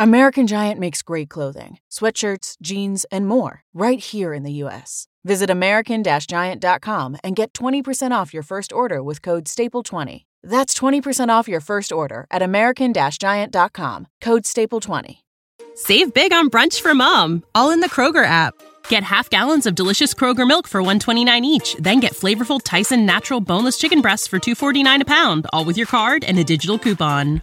American Giant makes great clothing, sweatshirts, jeans, and more right here in the U.S. Visit American Giant.com and get 20% off your first order with code STAPLE20. That's 20% off your first order at American Giant.com, code STAPLE20. Save big on brunch for mom, all in the Kroger app. Get half gallons of delicious Kroger milk for 129 each, then get flavorful Tyson natural boneless chicken breasts for 249 a pound, all with your card and a digital coupon.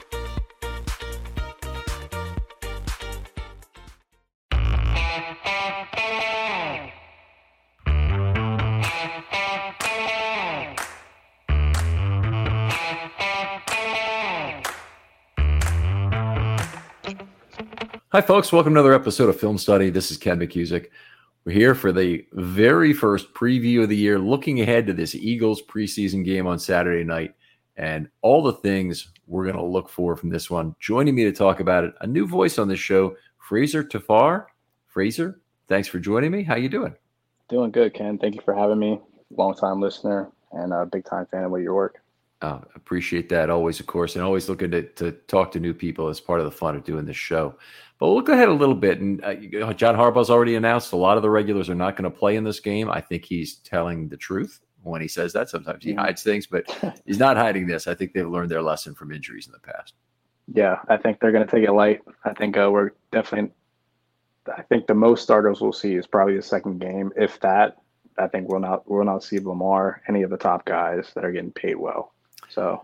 Hi, folks. Welcome to another episode of Film Study. This is Ken McKusick. We're here for the very first preview of the year, looking ahead to this Eagles preseason game on Saturday night and all the things we're going to look for from this one. Joining me to talk about it, a new voice on this show, Fraser Tafar. Fraser, thanks for joining me. How you doing? Doing good, Ken. Thank you for having me. Long time listener and a big time fan of your work. Uh, appreciate that always, of course, and always looking to, to talk to new people as part of the fun of doing this show. But we'll look ahead a little bit. And uh, John Harbaugh's already announced a lot of the regulars are not going to play in this game. I think he's telling the truth when he says that. Sometimes he mm-hmm. hides things, but he's not hiding this. I think they've learned their lesson from injuries in the past. Yeah, I think they're going to take it light. I think uh, we're definitely. I think the most starters we'll see is probably the second game, if that. I think we'll not we'll not see Lamar, any of the top guys that are getting paid well. So,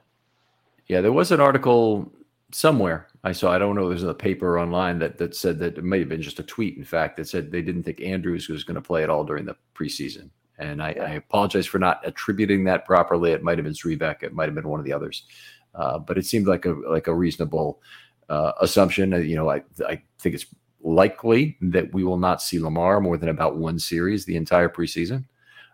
yeah, there was an article somewhere I saw. I don't know. There's a paper online that that said that it may have been just a tweet. In fact, that said they didn't think Andrews was going to play at all during the preseason. And I, I, apologize for not attributing that properly. It might have been Zrebiec. It might have been one of the others. Uh, but it seemed like a like a reasonable uh, assumption. Uh, you know, I I think it's likely that we will not see Lamar more than about one series the entire preseason,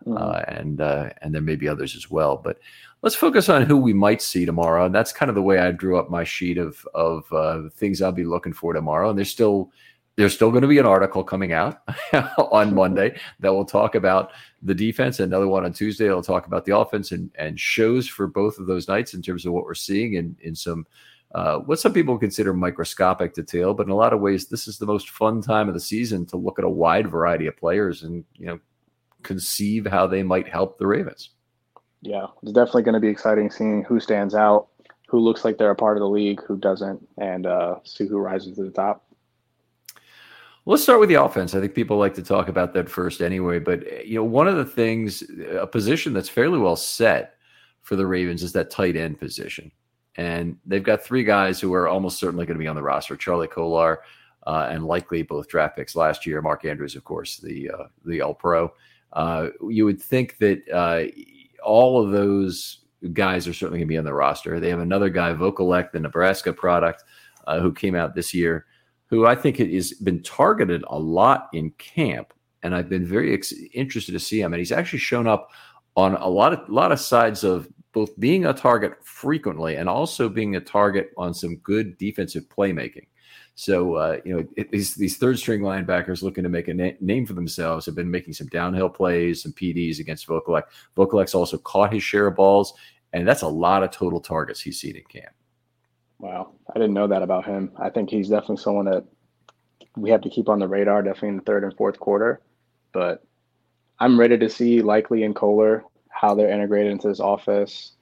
mm-hmm. uh, and uh, and there may be others as well. But let's focus on who we might see tomorrow. And that's kind of the way I drew up my sheet of of uh, things I'll be looking for tomorrow. And there's still there's still going to be an article coming out on Monday that will talk about the defense. Another one on Tuesday that will talk about the offense and, and shows for both of those nights in terms of what we're seeing in, in some uh, what some people consider microscopic detail, but in a lot of ways, this is the most fun time of the season to look at a wide variety of players and you know conceive how they might help the Ravens yeah, it's definitely going to be exciting seeing who stands out, who looks like they're a part of the league, who doesn't, and uh, see who rises to the top. Let's start with the offense. I think people like to talk about that first anyway. But you know, one of the things, a position that's fairly well set for the Ravens is that tight end position, and they've got three guys who are almost certainly going to be on the roster: Charlie Kolar, uh, and likely both draft picks last year. Mark Andrews, of course, the uh, the All Pro. Uh, you would think that uh, all of those guys are certainly going to be on the roster. They have another guy, Vokolek, the Nebraska product, uh, who came out this year, who I think has been targeted a lot in camp, and I've been very ex- interested to see him. And he's actually shown up on a lot of lot of sides of both being a target frequently and also being a target on some good defensive playmaking. So uh, you know it, these these third string linebackers looking to make a na- name for themselves have been making some downhill plays, some PDs against Vokolek. Vokolek's also caught his share of balls, and that's a lot of total targets he's seen in camp. Wow, I didn't know that about him. I think he's definitely someone that we have to keep on the radar, definitely in the third and fourth quarter. But I'm ready to see Likely and Kolar how they're integrated into this offense.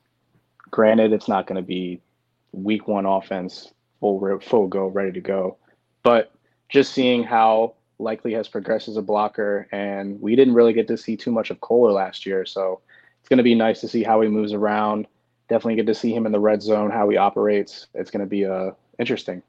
Granted, it's not going to be week one offense full full go, ready to go. But just seeing how Likely has progressed as a blocker, and we didn't really get to see too much of Kolar last year, so it's going to be nice to see how he moves around. Definitely get to see him in the red zone, how he operates. It's going to be uh, interesting.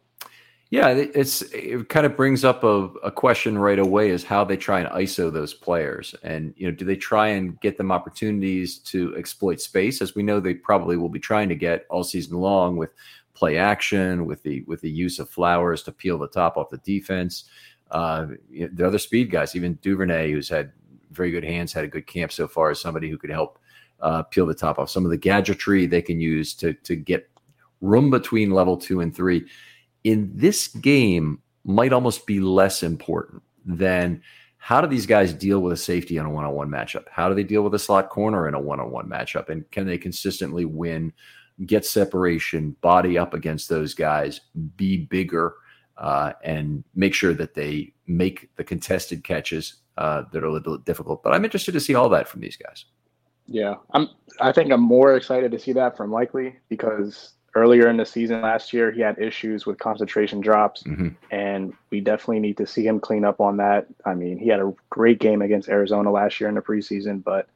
Yeah, it's it kind of brings up a, a question right away is how they try and ISO those players, and you know, do they try and get them opportunities to exploit space, as we know they probably will be trying to get all season long with play action, with the with the use of Flowers to peel the top off the defense. Uh, the other speed guys, even Duvernay, who's had very good hands, had a good camp so far, as somebody who could help uh, peel the top off. Some of the gadgetry they can use to to get room between level two and three. In this game, might almost be less important than how do these guys deal with a safety in a one-on-one matchup? How do they deal with a slot corner in a one-on-one matchup? And can they consistently win, get separation, body up against those guys, be bigger, uh, and make sure that they make the contested catches uh, that are a little difficult. But I'm interested to see all that from these guys. Yeah, I'm. I think I'm more excited to see that from Likely because earlier in the season last year, he had issues with concentration drops, mm-hmm. and we definitely need to see him clean up on that. I mean, he had a great game against Arizona last year in the preseason, but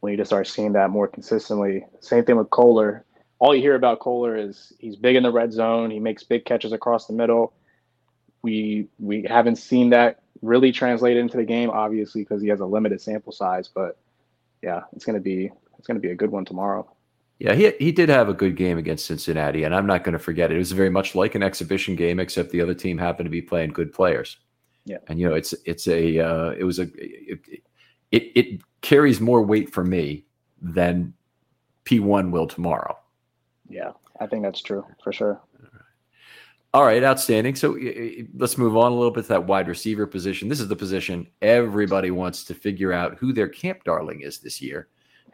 we need to start seeing that more consistently. Same thing with Kolar. All you hear about Kolar is he's big in the red zone. He makes big catches across the middle. We we haven't seen that really translate into the game, obviously, because he has a limited sample size. But yeah, it's gonna be it's gonna be a good one tomorrow. Yeah, he he did have a good game against Cincinnati, and I'm not going to forget it. It was very much like an exhibition game, except the other team happened to be playing good players. Yeah, and you know it's it's a uh, it was a it, it it carries more weight for me than P1 will tomorrow. Yeah, I think that's true for sure. All right, outstanding. So let's move on a little bit to that wide receiver position. This is the position everybody wants to figure out who their camp darling is this year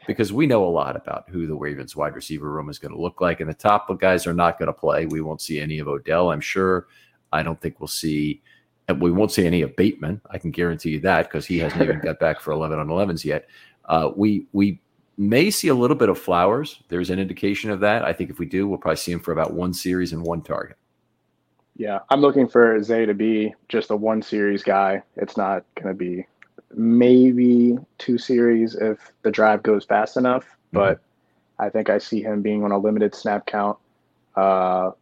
because we know a lot about who the Ravens wide receiver room is going to look like. And the top guys are not going to play. We won't see any of Odell, I'm sure. I don't think we'll see, and we won't see any of Bateman. I can guarantee you that because he hasn't even got back for 11 on 11s yet. Uh, we, we, may see a little bit of Flowers. There's an indication of that. I think if we do, we'll probably see him for about one series and one target. Yeah, I'm looking for Zay to be just a one series guy. It's not going to be maybe two series if the drive goes fast enough. Mm-hmm. But I think I see him being on a limited snap count. Uh,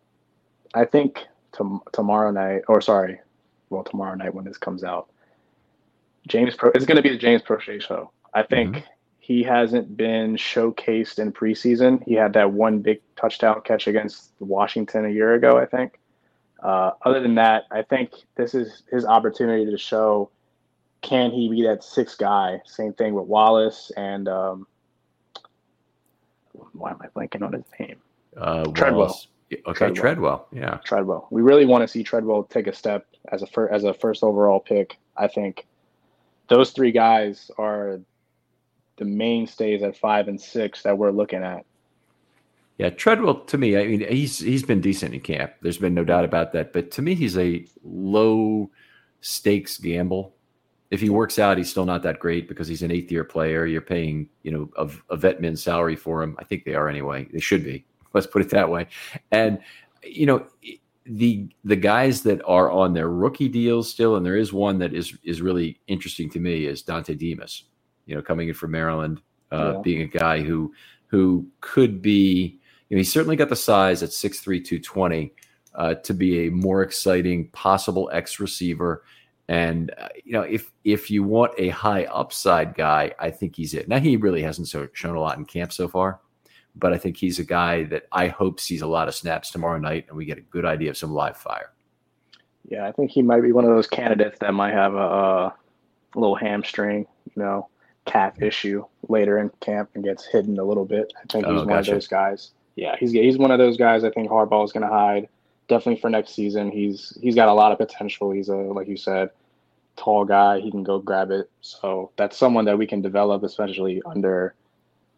I think to, tomorrow night, or sorry, well, tomorrow night when this comes out, James Pro, it's going to be the James Proche show. I think mm-hmm. He hasn't been showcased in preseason. He had that one big touchdown catch against Washington a year ago, I think. Uh, other than that, I think this is his opportunity to show can he be that sixth guy? Same thing with Wallace and um, why am I blanking on his name? Uh, Treadwell. Okay, Treadwell. Treadwell. Yeah, Treadwell. We really want to see Treadwell take a step as a fir- as a first overall pick. I think those three guys are the mainstays at five and six that we're looking at. Yeah, Treadwell to me, I mean, he's he's been decent in camp. There's been no doubt about that. But to me, he's a low stakes gamble if he works out, he's still not that great because he's an eighth year player. You're paying, you know, a, a vet min salary for him. I think they are anyway. They should be. Let's put it that way. And you know, the the guys that are on their rookie deals still, and there is one that is is really interesting to me is Dontay Demus. You know, coming in from Maryland, uh, yeah. being a guy who who could be. You know, he's certainly got the size at 6'3", 220 uh, to be a more exciting possible X receiver and uh, you know, if if you want a high upside guy, I think he's it. Now he really hasn't so, shown a lot in camp so far, but I think he's a guy that I hope sees a lot of snaps tomorrow night, and we get a good idea of some live fire. Yeah, I think he might be one of those candidates that might have a, a little hamstring, you know, calf issue later in camp and gets hidden a little bit. I think he's oh, one of those guys. Yeah, he's he's one of those guys. I think Harbaugh is going to hide definitely for next season. He's he's got a lot of potential. He's a like you said, tall guy. He can go grab it. So that's someone that we can develop, especially under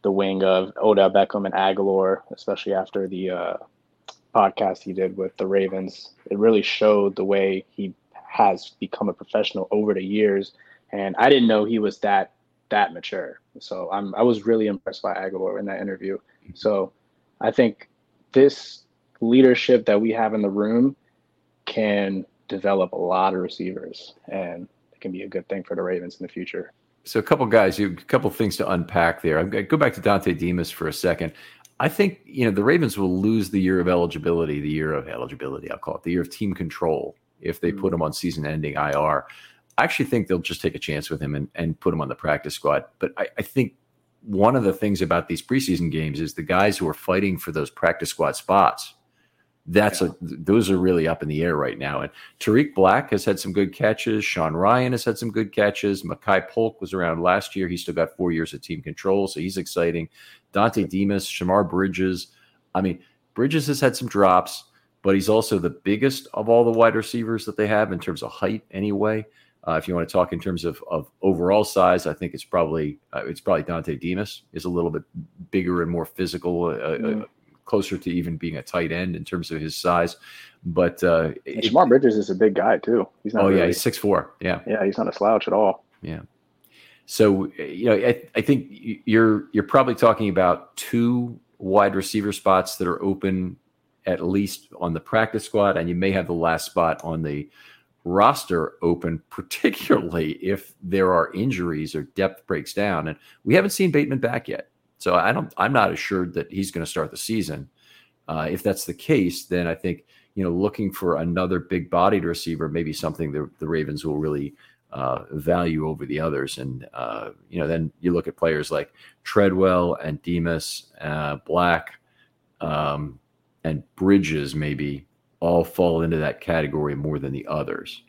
the wing of Odell Beckham and Agholor, especially after the uh, podcast he did with the Ravens. It really showed the way he has become a professional over the years. And I didn't know he was that that mature. So I'm I was really impressed by Agholor in that interview. So I think this leadership that we have in the room can develop a lot of receivers, and it can be a good thing for the Ravens in the future. So a couple guys, you a couple things to unpack there. To go back to Dontay Demus for a second. I think you know the Ravens will lose the year of eligibility, the year of eligibility. I'll call it the year of team control if they mm-hmm. put him on season-ending IR. I actually think they'll just take a chance with him and, and put him on the practice squad. But I, I think one of the things about these preseason games is the guys who are fighting for those practice squad spots that's yeah. a those are really up in the air right now. And Tarik Black has had some good catches. Sean Ryan has had some good catches. Makai Polk was around last year. He's still got four years of team control, so he's exciting. Dontay Demus, Shemar Bridges. I mean, Bridges has had some drops, but he's also the biggest of all the wide receivers that they have in terms of height, anyway. Uh, if you want to talk in terms of, of overall size, I think it's probably uh, it's probably Dontay Demus is a little bit bigger and more physical, uh, mm. closer to even being a tight end in terms of his size. But uh, it, Shemar Bridges is a big guy too. He's not. Oh really, yeah, he's six four. Yeah. Yeah, he's not a slouch at all. Yeah. So you know, I, I think you're you're probably talking about two wide receiver spots that are open at least on the practice squad, and you may have the last spot on the roster open, particularly if there are injuries or depth breaks down. And we haven't seen Bateman back yet. So I don't I'm not assured that he's going to start the season. Uh, if that's the case, then I think you know looking for another big bodied receiver maybe something the, the Ravens will really uh, value over the others. And uh, you know, then you look at players like Treadwell and Demus, uh, Black, um, and Bridges maybe all fall into that category more than the others.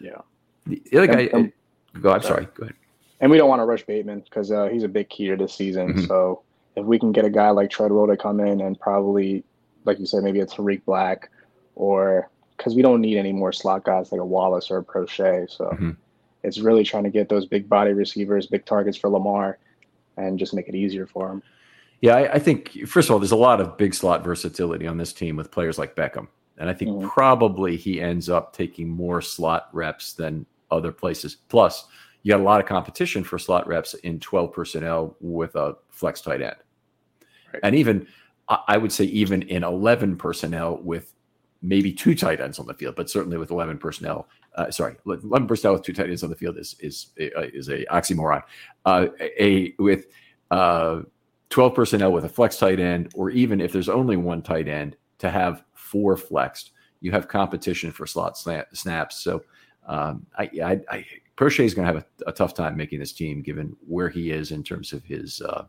Yeah. The other guy, and, and, go. I'm sorry. sorry. Go ahead. And we don't want to rush Bateman because uh, he's a big key to this season. Mm-hmm. So if we can get a guy like Treadwell to come in and probably, like you said, maybe a Tarik Black, or because we don't need any more slot guys like a Wallace or a Proche. So. Mm-hmm it's really trying to get those big body receivers, big targets for Lamar, and just make it easier for him. Yeah, I, I think first of all, there's a lot of big slot versatility on this team with players like Beckham, and I think mm-hmm. probably he ends up taking more slot reps than other places. Plus, you got a lot of competition for slot reps in 12 personnel with a flex tight end, right. and even I would say even in 11 personnel with maybe two tight ends on the field, but certainly with 11 personnel. Uh, sorry, 11 personnel with two tight ends on the field is is uh, is a oxymoron. Uh, a with uh, 12 personnel with a flex tight end, or even if there's only one tight end, to have four flexed, you have competition for slot snaps. So um, I, I, I Proche is going to have a, a, tough time making this team, given where he is in terms of his uh,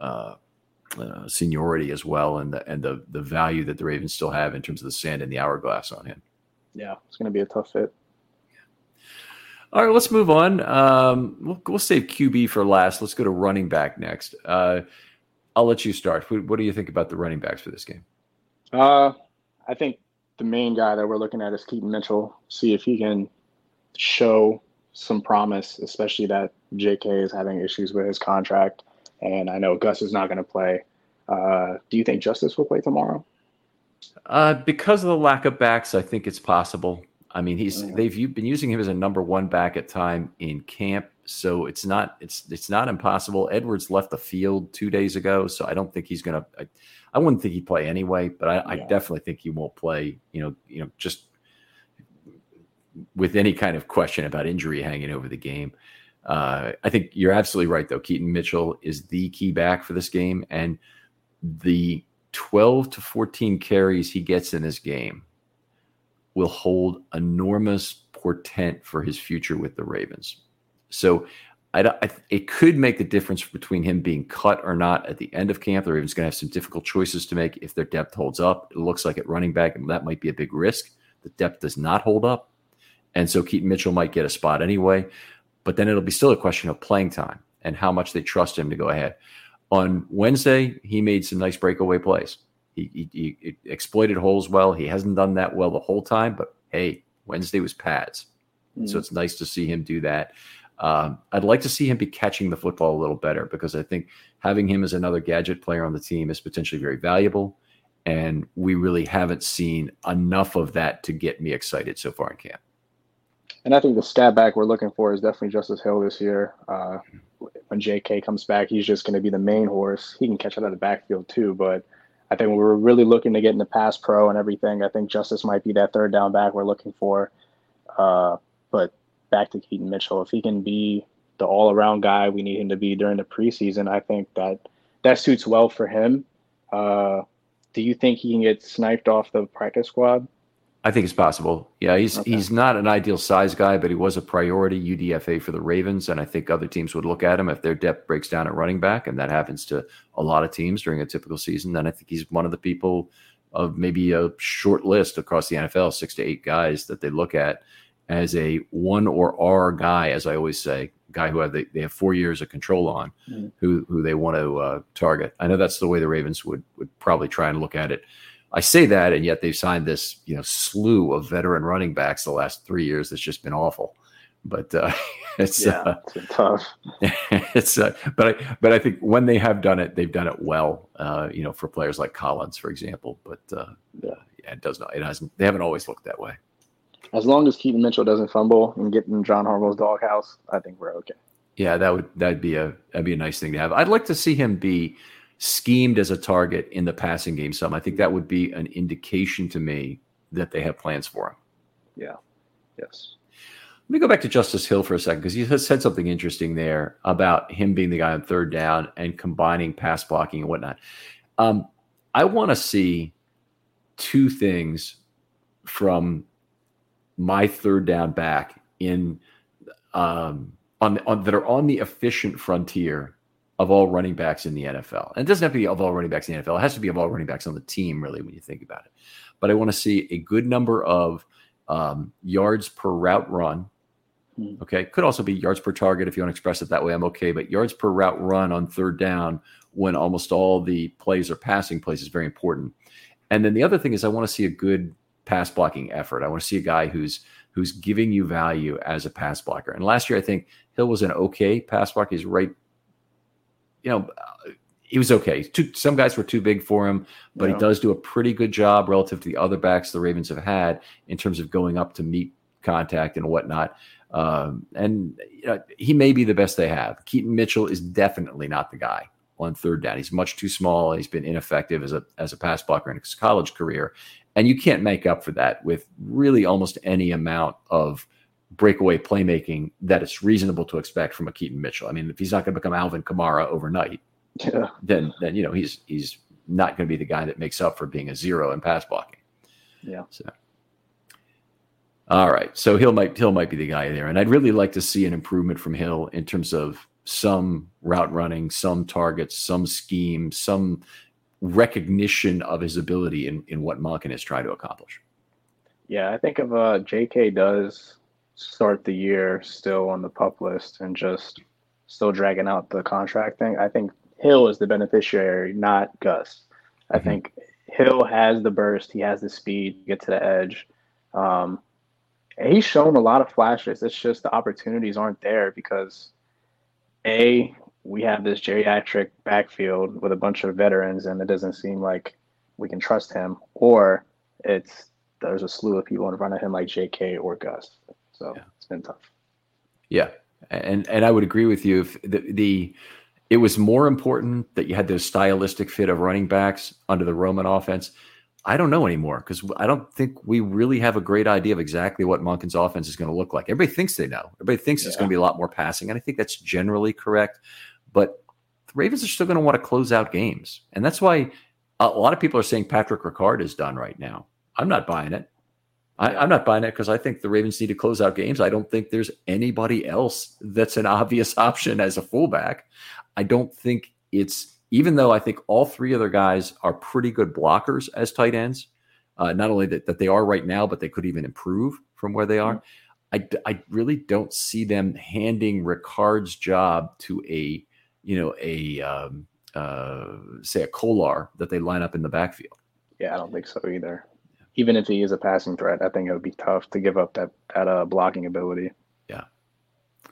uh, uh, seniority as well, and the and the the value that the Ravens still have in terms of the sand and the hourglass on him. Yeah, it's going to be a tough fit. All right, let's move on. Um, we'll, we'll save QB for last. Let's go to running back next. Uh, I'll let you start. What, what, do you think about the running backs for this game? Uh, I think the main guy that we're looking at is Keaton Mitchell. See if he can show some promise, especially that J.K. is having issues with his contract and I know Gus is not going to play. Uh, do you think Justice will play tomorrow? Uh, because of the lack of backs, I think it's possible. I mean, he's mm-hmm. they've been using him as a number one back at time in camp, so it's not it's it's not impossible. Edwards left the field two days ago, so I don't think he's gonna. I, I wouldn't think he'd play anyway, but I, yeah. I definitely think he won't play. You know, you know, just with any kind of question about injury hanging over the game. Uh, I think you're absolutely right, though. Keaton Mitchell is the key back for this game, and the 12 to 14 carries he gets in this game will hold enormous portent for his future with the Ravens. So I, I, it could make the difference between him being cut or not at the end of camp. The Ravens going to have some difficult choices to make if their depth holds up. It looks like at running back, and that might be a big risk. The depth does not hold up. And so Keaton Mitchell might get a spot anyway but then it'll be still a question of playing time and how much they trust him to go ahead. On Wednesday, he made some nice breakaway plays. He, he, he, exploited holes well. He hasn't done that well the whole time, but hey, Wednesday was pads. Mm-hmm. So it's nice to see him do that. Um, I'd like to see him be catching the football a little better because I think having him as another gadget player on the team is potentially very valuable. And we really haven't seen enough of that to get me excited so far in camp. And I think the stat back we're looking for is definitely Justice Hill this year. Uh, when JK comes back, he's just going to be the main horse. He can catch out of the backfield too, but I think we're really looking to get in the pass pro and everything. I think Justice might be that third down back we're looking for. Uh, but back to Keaton Mitchell, if he can be the all around guy we need him to be during the preseason, I think that that suits well for him. Uh, do you think he can get sniped off the practice squad? I think it's possible. Yeah, he's okay. he's not an ideal size guy, but he was a priority UDFA for the Ravens, and I think other teams would look at him if their depth breaks down at running back, and that happens to a lot of teams during a typical season. Then I think he's one of the people of maybe a short list across the NFL, six to eight guys that they look at as a one or R guy, as I always say, guy who have they, they have four years of control on, mm who who they want to uh, target. I know that's the way the Ravens would would probably try and look at it I say that, and yet they've signed this, you know, slew of veteran running backs the last three years. That's just been awful. But uh, it's yeah, uh, it's tough. it's uh, but I but I think when they have done it, they've done it well. Uh, you know, for players like Collins, for example. But uh, yeah. yeah, it does not. It hasn't. They haven't always looked that way. As long as Keaton Mitchell doesn't fumble and get in John Harbaugh's doghouse, I think we're okay. Yeah, that would that'd be a that'd be a nice thing to have. I'd like to see him be schemed as a target in the passing game some. I think that would be an indication to me that they have plans for him. Yeah. Yes. Let me go back to Justice Hill for a second because he has said something interesting there about him being the guy on third down and combining pass blocking and whatnot. Um, I want to see two things from my third down back in um, on, on that are on the efficient frontier of all running backs in the NFL. And it doesn't have to be of all running backs in the NFL. It has to be of all running backs on the team, really, when you think about it. But I want to see a good number of um, yards per route run. Hmm. Okay. Could also be yards per target if you want to express it that way. I'm okay. But yards per route run on third down when almost all the plays are passing plays is very important. And then the other thing is I want to see a good pass blocking effort. I want to see a guy who's who's giving you value as a pass blocker. And last year, I think Hill was an okay pass blocker. He's right, you know, he was okay. Too, some guys were too big for him, but yeah. he does do a pretty good job relative to the other backs the Ravens have had in terms of going up to meet contact and whatnot. Um, and you know, he may be the best they have. Keaton Mitchell is definitely not the guy on third down. He's much too small. He's been ineffective as a as a pass blocker in his college career, and you can't make up for that with really almost any amount of breakaway playmaking that it's reasonable to expect from a Keaton Mitchell. I mean, if he's not going to become Alvin Kamara overnight, yeah. then then you know he's he's not going to be the guy that makes up for being a zero in pass blocking. Yeah. So. All right, so Hill might Hill might be the guy there, and I'd really like to see an improvement from Hill in terms of some route running, some targets, some scheme, some recognition of his ability in, in what Monken is trying to accomplish. Yeah, I think if uh, JK does start the year still on the pup list and just still dragging out the contract thing, I think Hill is the beneficiary, not Gus. I mm-hmm. think Hill has the burst, he has the speed to get to the edge. Um, he's shown a lot of flashes. It's just the opportunities aren't there because a we have this geriatric backfield with a bunch of veterans, and it doesn't seem like we can trust him, or it's there's a slew of people in front of him like J.K. or Gus. So yeah. it's been tough. Yeah, and and I would agree with you. If the, the it was more important that you had those stylistic fit of running backs under the Roman offense. I don't know anymore because I don't think we really have a great idea of exactly what Monken's offense is going to look like. Everybody thinks they know. Everybody thinks yeah. it's going to be a lot more passing, and I think that's generally correct. But the Ravens are still going to want to close out games. And that's why a lot of people are saying Patrick Ricard is done right now. I'm not buying it. I, am not buying it because I think the Ravens need to close out games. I don't think there's anybody else that's an obvious option as a fullback. I don't think it's, even though I think all three other guys are pretty good blockers as tight ends, uh, not only that, that they are right now, but they could even improve from where they are. Mm-hmm. I, I really don't see them handing Ricard's job to a you know, a um, uh, say a Kolar that they line up in the backfield. Yeah, I don't think so either. Even if he is a passing threat, I think it would be tough to give up that that uh, blocking ability. Yeah,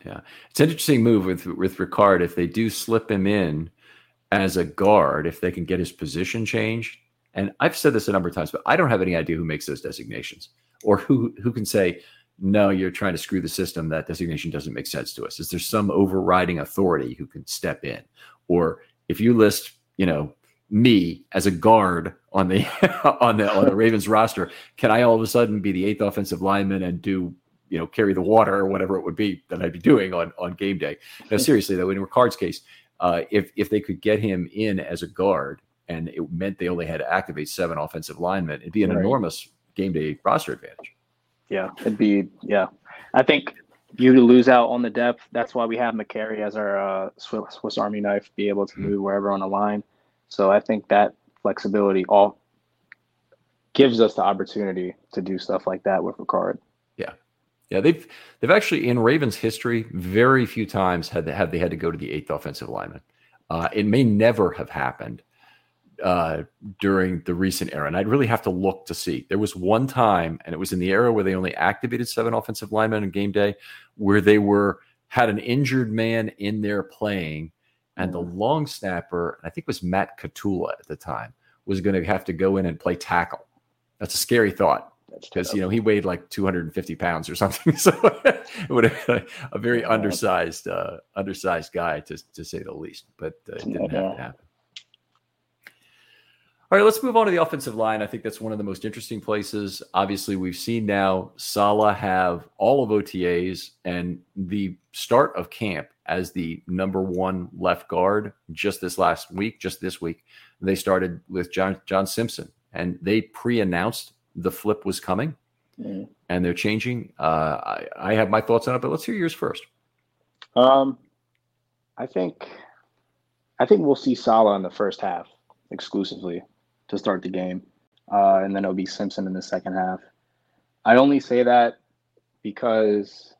yeah, it's an interesting move with with Ricard. If they do slip him in as a guard, if they can get his position changed, and I've said this a number of times, but I don't have any idea who makes those designations or who who can say no, you're trying to screw the system. That designation doesn't make sense to us. Is there some overriding authority who can step in? Or if you list, you know, me as a guard on the on the on the Ravens roster, can I all of a sudden be the eighth offensive lineman and do you know carry the water or whatever it would be that I'd be doing on on game day? Now, seriously though, in Ricard's case, uh, if if they could get him in as a guard and it meant they only had to activate seven offensive linemen, it'd be an right. enormous game day roster advantage. Yeah, it'd be yeah. I think you lose out on the depth. That's why we have Mekari as our uh, Swiss, Swiss Army knife, be able to mm-hmm. move wherever on the line. So I think that flexibility all gives us the opportunity to do stuff like that with Ricard. Yeah, yeah. They've they've actually in Ravens history very few times had they, had they had to go to the eighth offensive lineman. Uh, it may never have happened uh, during the recent era, and I'd really have to look to see. There was one time, and it was in the era where they only activated seven offensive linemen on game day, where they were had an injured man in there playing, and the long snapper, I think it was Matt Katula at the time, was going to have to go in and play tackle. That's a scary thought because you know he weighed like 250 pounds or something, so it would have been a, a very undersized, uh, undersized guy to to say the least. But uh, it didn't have to happen. All right, let's move on to the offensive line. I think that's one of the most interesting places. Obviously, we've seen now Sala have all of OTAs and the start of camp as the number one left guard just this last week, just this week. They started with John John Simpson, and they pre-announced the flip was coming, mm. and they're changing. Uh, I, I have my thoughts on it, but let's hear yours first. Um, I think, I think we'll see Sala in the first half exclusively to start the game, uh, and then it'll be Simpson in the second half. I only say that because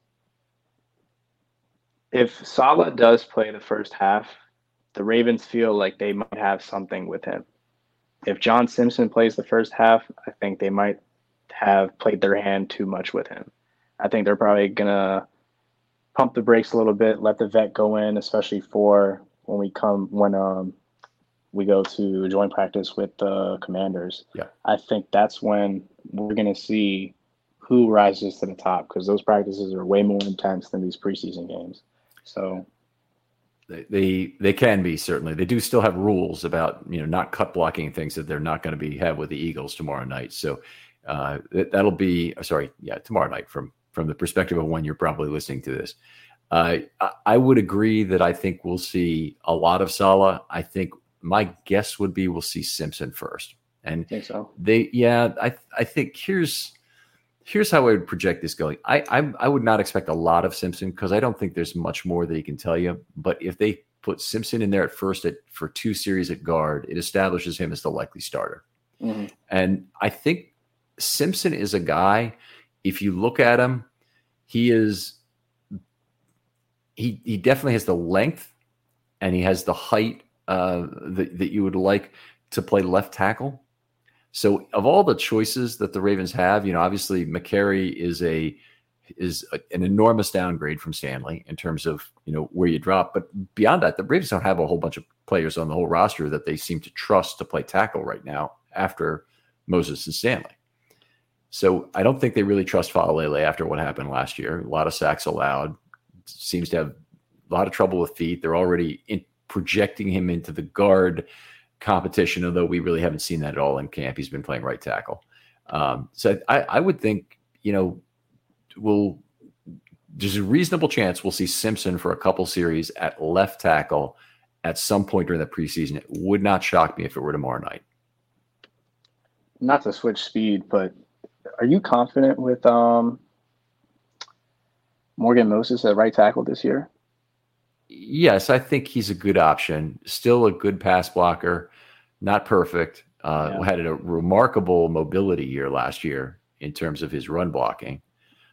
if Sala does play the first half, the Ravens feel like they might have something with him. If John Simpson plays the first half, I think they might have played their hand too much with him. I think they're probably gonna pump the brakes a little bit, let the vet go in, especially for when we come when um we go to joint practice with the commanders. Yeah. I think that's when we're going to see who rises to the top because those practices are way more intense than these preseason games. So they, they they can be certainly. They do still have rules about you know not cut blocking things that they're not going to be have with the Eagles tomorrow night. So uh, that, that'll be sorry, yeah, tomorrow night from from the perspective of when you're probably listening to this. Uh, I, I would agree that I think we'll see a lot of Sala. I think my guess would be we'll see Simpson first. And think so. They yeah, I I think here's here's how I would project this going. I I, I would not expect a lot of Simpson because I don't think there's much more that he can tell you. But if they put Simpson in there at first at for two series at guard, it establishes him as the likely starter. Mm-hmm. And I think Simpson is a guy. If you look at him, he is he he definitely has the length and he has the height uh, that, that you would like to play left tackle. So, of all the choices that the Ravens have, you know, obviously Mekari is a is a, an enormous downgrade from Stanley in terms of you know where you drop. But beyond that, the Ravens don't have a whole bunch of players on the whole roster that they seem to trust to play tackle right now after Moses and Stanley. So I don't think they really trust Faalele after what happened last year. A lot of sacks allowed. Seems to have a lot of trouble with feet. They're already in, projecting him into the guard competition, although we really haven't seen that at all in camp. He's been playing right tackle. Um, so I, I, would think, you know, we'll there's a reasonable chance we'll see Simpson for a couple series at left tackle at some point during the preseason. It would not shock me if it were tomorrow night. Not to switch speed, but are you confident with um, Morgan Moses at right tackle this year? Yes, I think he's a good option. Still a good pass blocker, not perfect. Uh, yeah. Had a remarkable mobility year last year in terms of his run blocking,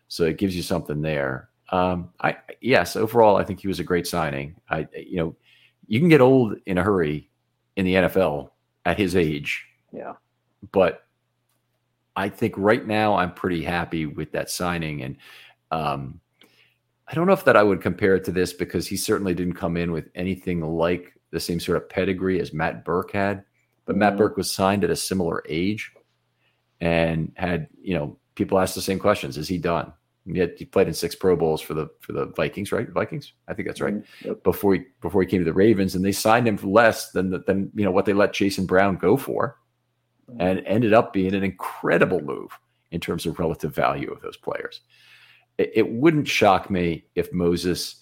so it gives you something there. Um, I yes, overall, I think he was a great signing. I you know, you can get old in a hurry in the NFL at his age. Yeah, but I think right now I'm pretty happy with that signing and. Um, I don't know if that I would compare it to this because he certainly didn't come in with anything like the same sort of pedigree as Matt Birk had. But mm-hmm. Matt Birk was signed at a similar age and had, you know, people asked the same questions. Is he done? Yet he played in six Pro Bowls for the for the Vikings, right? Vikings, I think that's right. Mm-hmm. Yep. Before he before he came to the Ravens, and they signed him for less than than you know what they let Jason Brown go for, mm-hmm. and ended up being an incredible move in terms of relative value of those players it, wouldn't shock me if Moses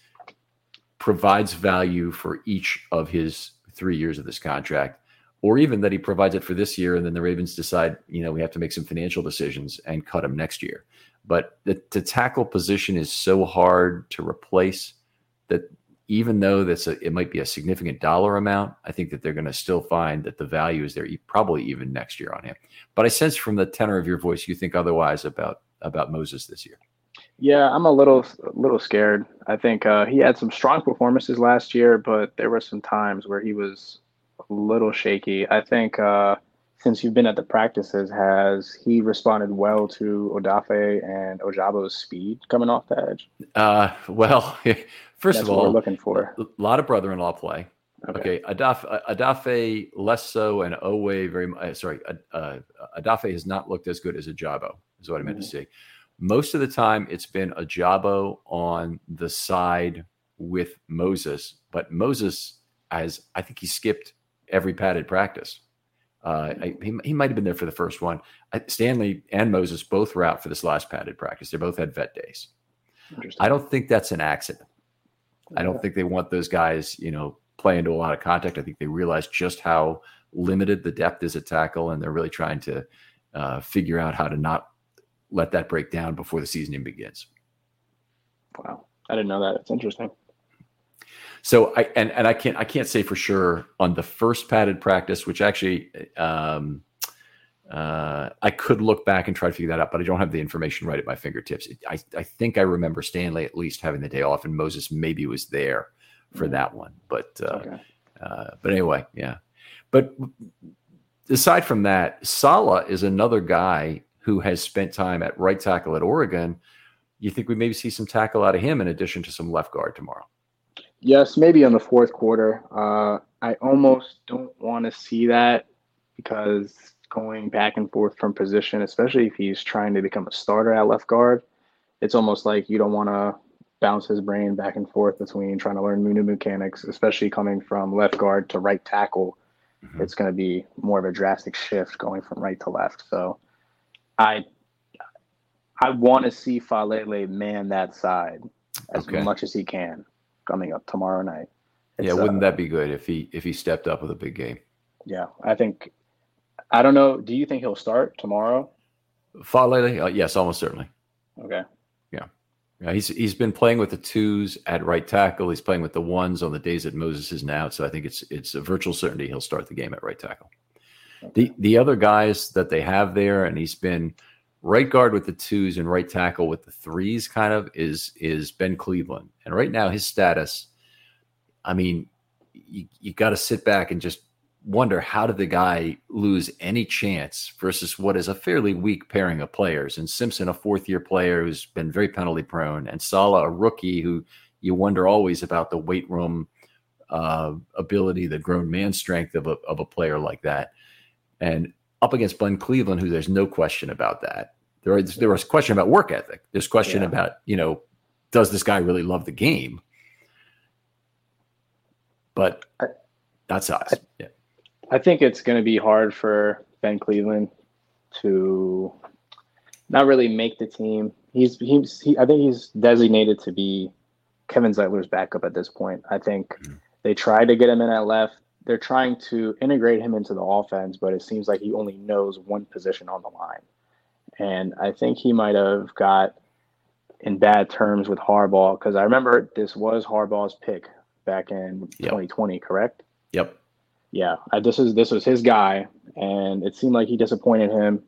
provides value for each of his three years of this contract, or even that he provides it for this year, and then the Ravens decide, you know, we have to make some financial decisions and cut him next year. But the, the tackle position is so hard to replace that even though that's a, it might be a significant dollar amount, I think that they're going to still find that the value is there, probably even next year on him. But I sense from the tenor of your voice, you think otherwise about about Moses this year. Yeah, I'm a little a little scared. I think uh, he had some strong performances last year, but there were some times where he was a little shaky. I think uh, since you've been at the practices, has he responded well to Odafe and Ojabo's speed coming off the edge? Uh, well, first That's of all, we're looking for a lot of brother-in-law play. Okay. Okay, Adafe, Adafe less so, and Oweh very uh, sorry. Uh, Adafe has not looked as good as Ojabo. Is what I meant Mhm. to say. Most of the time, it's been Ojabo on the side with Moses, but Moses has I think he skipped every padded practice. Uh, I, he, he might have been there for the first one. I, Stanley and Moses both were out for this last padded practice. They both had vet days. I don't think that's an accident. I don't think they want those guys, you know, play into a lot of contact. I think they realize just how limited the depth is at tackle, and they're really trying to uh, figure out how to not let that break down before the season even begins. Wow, I didn't know that. It's interesting. So I and and I can't I can't say for sure on the first padded practice, which actually um, uh, I could look back and try to figure that out, but I don't have the information right at my fingertips. It, I I think I remember Stanley at least having the day off, and Moses maybe was there for that one, but uh, Okay. uh, but anyway, yeah. But aside from that, Sala is another guy who has spent time at right tackle at Oregon. You think we maybe see some tackle out of him in addition to some left guard tomorrow? Yes, maybe in the fourth quarter. Uh, I almost don't want to see that because going back and forth from position, especially if he's trying to become a starter at left guard, it's almost like you don't want to bounce his brain back and forth between trying to learn new mechanics, especially coming from left guard to right tackle. Mhm. It's going to be more of a drastic shift going from right to left. So, I I want to see Faalele man that side as Okay. much as he can coming up tomorrow night. yeah, wouldn't uh, that be good if he if he stepped up with a big game? Yeah, I think. I don't know. Do you think he'll start tomorrow? Faalele, uh, yes, almost certainly. Okay. Yeah, he's he's been playing with the twos at right tackle. He's playing with the ones on the days that Moses isn't out. So I think it's it's a virtual certainty he'll start the game at right tackle. The the other guys that they have there, and he's been right guard with the twos and right tackle with the threes, kind of is is Ben Cleveland. And right now his status, I mean, you, you got to sit back and just wonder how did the guy lose any chance versus what is a fairly weak pairing of players? And Simpson a fourth year player who's been very penalty prone and Sala a rookie who you wonder always about the weight room uh, ability the grown man strength of a, of a player like that and up against Ben Cleveland who there's no question about that there is there was question about work ethic there's question Yeah. about you know does this guy really love the game but I- that's us yeah I think it's going to be hard for Ben Cleveland to not really make the team. He's he's he, I think he's designated to be Kevin Zeitler's backup at this point. I think Mhm. they tried to get him in at left. They're trying to integrate him into the offense, but it seems like he only knows one position on the line. And I think he might have got in bad terms with Harbaugh because I remember this was Harbaugh's pick back in Yep. 2020, correct? yep yeah, I, this is this was his guy, and it seemed like he disappointed him.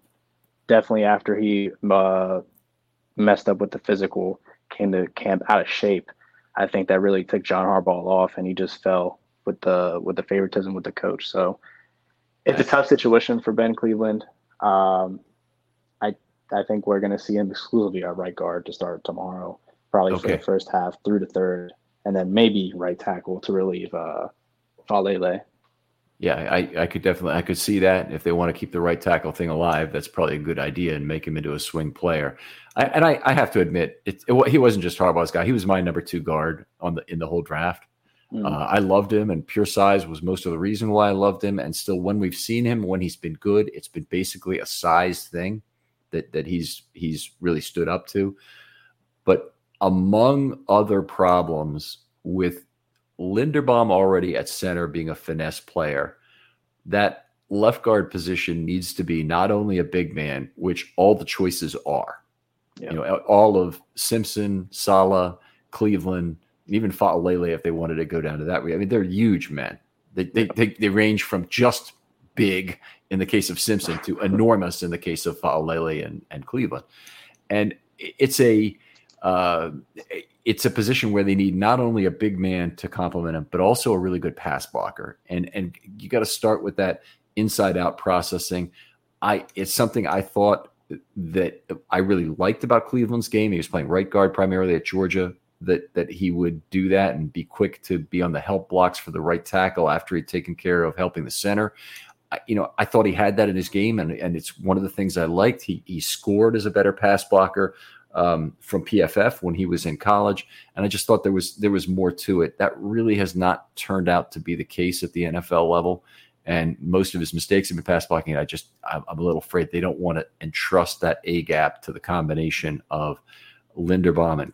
Definitely after he uh, messed up with the physical, came to camp out of shape. I think that really took John Harbaugh off, and he just fell with the with the favoritism with the coach. So it's a tough situation for Ben Cleveland. Um, I I think we're going to see him exclusively at right guard to start tomorrow, probably for the first half through to third, and then maybe right tackle to relieve uh, Faalele. Yeah, I, I could definitely I could see that if they want to keep the right tackle thing alive, that's probably a good idea and make him into a swing player. I, and I, I have to admit, it, it, he wasn't just Harbaugh's guy; he was my number two guard on the in the whole draft. Mm. Uh, I loved him, and pure size was most of the reason why I loved him. And still, when we've seen him, when he's been good, it's been basically a size thing that that he's he's really stood up to. But among other problems with Linderbaum already at center being a finesse player, that left guard position needs to be not only a big man, which all the choices are. Yeah. You know, all of Simpson, Sala, Cleveland, even Fa'alele if they wanted to go down to that way. I mean, they're huge men. They, they, they, they range from just big in the case of Simpson to enormous in the case of Fa'alele and, and Cleveland. And it's a, uh, it's a position where they need not only a big man to complement him, but also a really good pass blocker. And and you got to start with that inside out processing. I it's something I thought that I really liked about Cleveland's game. He was playing right guard primarily at Georgia. That that he would do that and be quick to be on the help blocks for the right tackle after he'd taken care of helping the center. I, you know, I thought he had that in his game, and and it's one of the things I liked. He he scored as a better pass blocker um, from PFF when he was in college, and I just thought there was there was more to it. That really has not turned out to be the case at the NFL level and most of his mistakes have been pass blocking. I just I'm, a little afraid they don't want to entrust that A gap to the combination of Linderbaum and.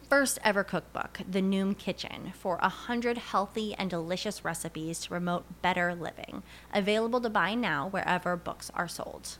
first ever cookbook, The Noom Kitchen, for a hundred healthy and delicious recipes to promote better living. Available to buy now wherever books are sold.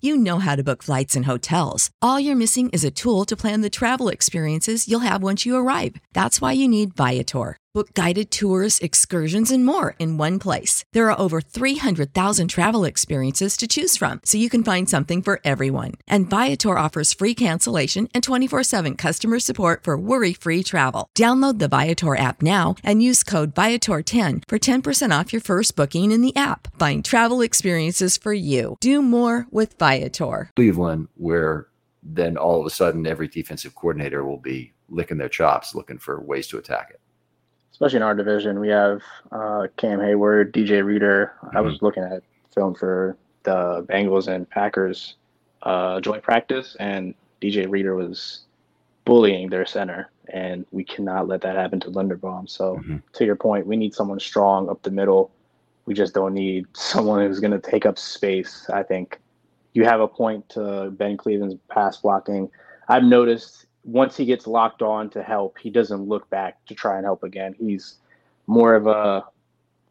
You know how to book flights and hotels. All you're missing is a tool to plan the travel experiences you'll have once you arrive. That's why you need Viator. Book guided tours, excursions, and more in one place. There are over 300,000 travel experiences to choose from, so you can find something for everyone. And Viator offers free cancellation and 24 7 customer support for worry free travel. Download the Viator app now and use code Viator10 for 10% off your first booking in the app. Find travel experiences for you. Do more with Viator. Cleveland, where then all of a sudden every defensive coordinator will be licking their chops looking for ways to attack it especially in our division, we have uh, Cam Heyward, DJ Reader. Mm-hmm. I was mm-hmm. looking at film for the Bengals and Packers uh, joint practice, and DJ Reader was bullying their center, and we cannot let that happen to Linderbaum. So, mm-hmm. to your point, we need someone strong up the middle. We just don't need someone who's going to take up space. I think you have a point to Ben Cleveland's pass blocking. I've noticed once he gets locked on to help, he doesn't look back to try and help again. He's more of a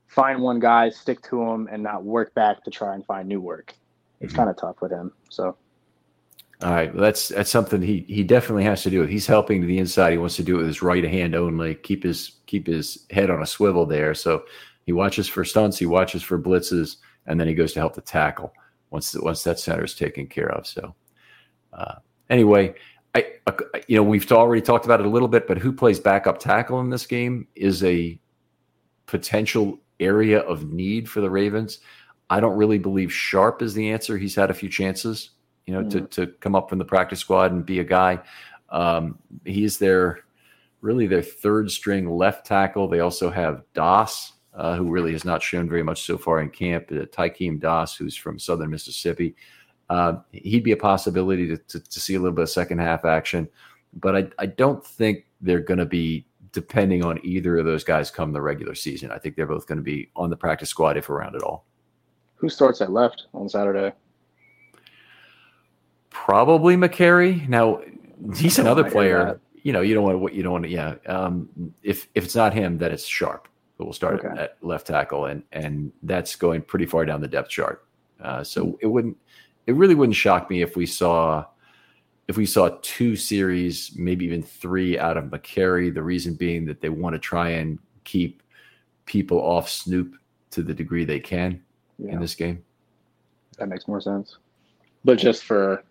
find one guy, stick to him, and not work back to try and find new work. It's mm-hmm. kind of tough with him. So. All right, well, that's that's something he he definitely has to do. He's helping to the inside. He wants to do it with his right hand only. Keep his keep his head on a swivel there. So he watches for stunts, he watches for blitzes, and then he goes to help the tackle once once that center is taken care of. So uh, anyway, I, you know, we've already talked about it a little bit, but who plays backup tackle in this game is a potential area of need for the Ravens. I don't really believe Sharp is the answer. He's had a few chances, you know, mm-hmm. to to come up from the practice squad and be a guy. Um, he's their really their third string left tackle. They also have Doss, uh, who really has not shown very much so far in camp. Uh, Tykeem Doss, who's from Southern Mississippi. Uh, he'd be a possibility to, to, to, see a little bit of second half action, but I, I don't think they're going to be depending on either of those guys come the regular season. I think they're both going to be on the practice squad if around at all. Who starts at left on Saturday? Probably Mekari. Now he's another player. You know, you don't want to. What you don't want to. Yeah. Um, if if it's not him, then it's Sharp who will start okay. at left tackle, and and that's going pretty far down the depth chart. Uh, so it wouldn't it really wouldn't shock me if we saw if we saw two series, maybe even three out of Mekari. The reason being that they want to try and keep people off Snoop to the degree they can yeah. in this game. That makes more sense. But just for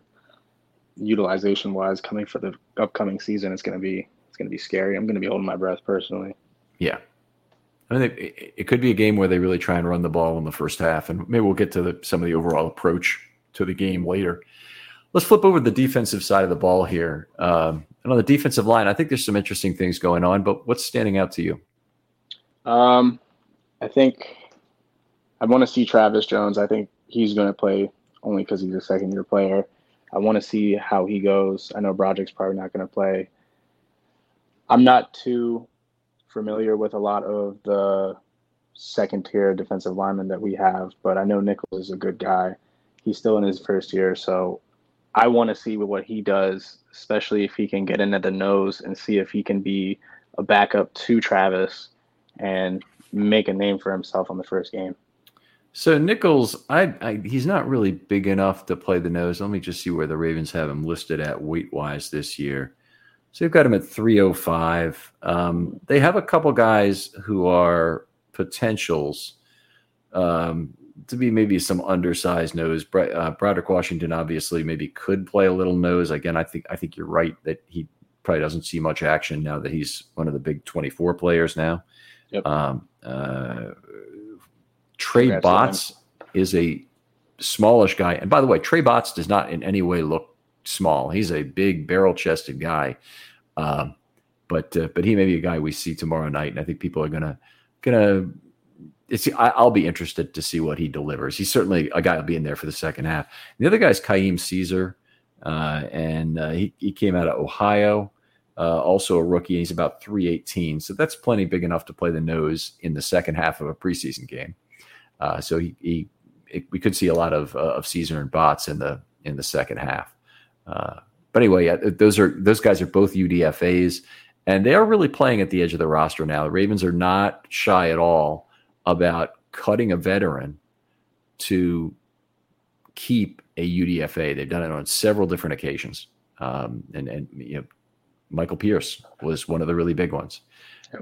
utilization wise, coming for the upcoming season, it's gonna be it's gonna be scary. I'm gonna be holding my breath personally. Yeah. I mean, it, it could be a game where they really try and run the ball in the first half, and maybe we'll get to the, some of the overall approach to the game later. Let's flip over the defensive side of the ball here. Um, and on the defensive line, I think there's some interesting things going on, but what's standing out to you? Um, I think I want to see Travis Jones. I think he's going to play only because he's a second year player. I want to see how he goes. I know Broderick's probably not going to play. I'm not too familiar with a lot of the second tier defensive linemen that we have, but I know Nichols is a good guy. He's still in his first year, so I want to see what he does, especially if he can get in at the nose and see if he can be a backup to Travis and make a name for himself on the first game. So Nichols, I, I, he's not really big enough to play the nose. Let me just see where the Ravens have him listed at weight wise this year. So they've got him at 305. Um, they have a couple guys who are potentials um, to be maybe some undersized nose. Uh, Broderick Washington obviously maybe could play a little nose. Again, I think I think you're right that he probably doesn't see much action now that he's one of the big 24 players now. Yep. Um, uh, Trey Congrats Botts is a smallish guy. And by the way, Trey Botts does not in any way look small. He's a big barrel chested guy. Um, but uh, but he may be a guy we see tomorrow night, and I think people are gonna gonna. It's I, will be interested to see what he delivers. He's certainly a guy will be in there for the second half. The other guy is Khaim Caesar, uh, and uh, he he came out of Ohio. Uh, also a rookie. He's about 318. So that's plenty big enough to play the nose in the second half of a preseason game. Uh, so he, he it, we could see a lot of uh, of Caesar and Botts in the in the second half. Uh, but anyway, yeah, those are those guys are both UDFA's, and they are really playing at the edge of the roster now. The Ravens are not shy at all about cutting a veteran to keep a UDFA. They've done it on several different occasions, um, and and you know, Michael Pierce was one of the really big ones.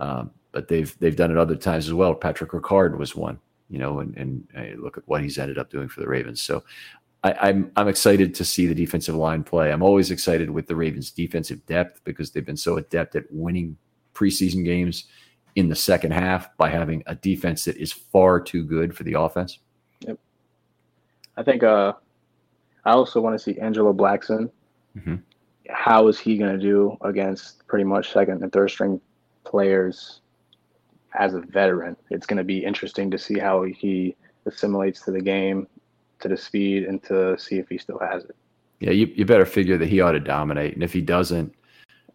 Um, but they've they've done it other times as well. Patrick Ricard was one you know, and, and uh, look at what he's ended up doing for the Ravens. So I, I'm, I'm excited to see the defensive line play. I'm always excited with the Ravens' defensive depth because they've been so adept at winning preseason games in the second half by having a defense that is far too good for the offense. Yep. I think uh, I also want to see Angelo Blackson. Mm-hmm. How is he going to do against pretty much second and third string players as a veteran. It's going to be interesting to see how he assimilates to the game, to the speed, and to see if he still has it. Yeah, you, you better figure that he ought to dominate, and if he doesn't,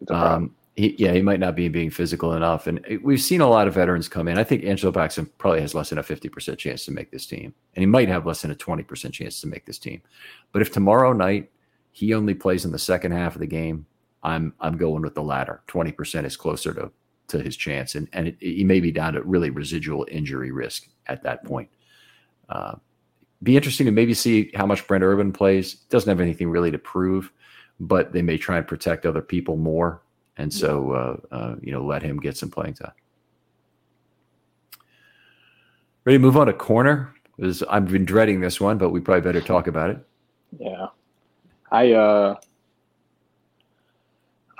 um, he, yeah, he might not be being physical enough. And we've seen a lot of veterans come in. I think Angelo Blackson probably has less than a fifty percent chance to make this team, and he might have less than a twenty percent chance to make this team. But if tomorrow night he only plays in the second half of the game, I'm I'm going with the latter. Twenty percent is closer to to his chance, and and it, he may be down to really residual injury risk at that point. Uh, be interesting to maybe see how much Brent Urban plays. Doesn't have anything really to prove, but they may try and protect other people more, and so uh, uh, you know let him get some playing time. Ready to move on to corner? Because I've been dreading this one, but we probably better talk about it. Yeah, I uh,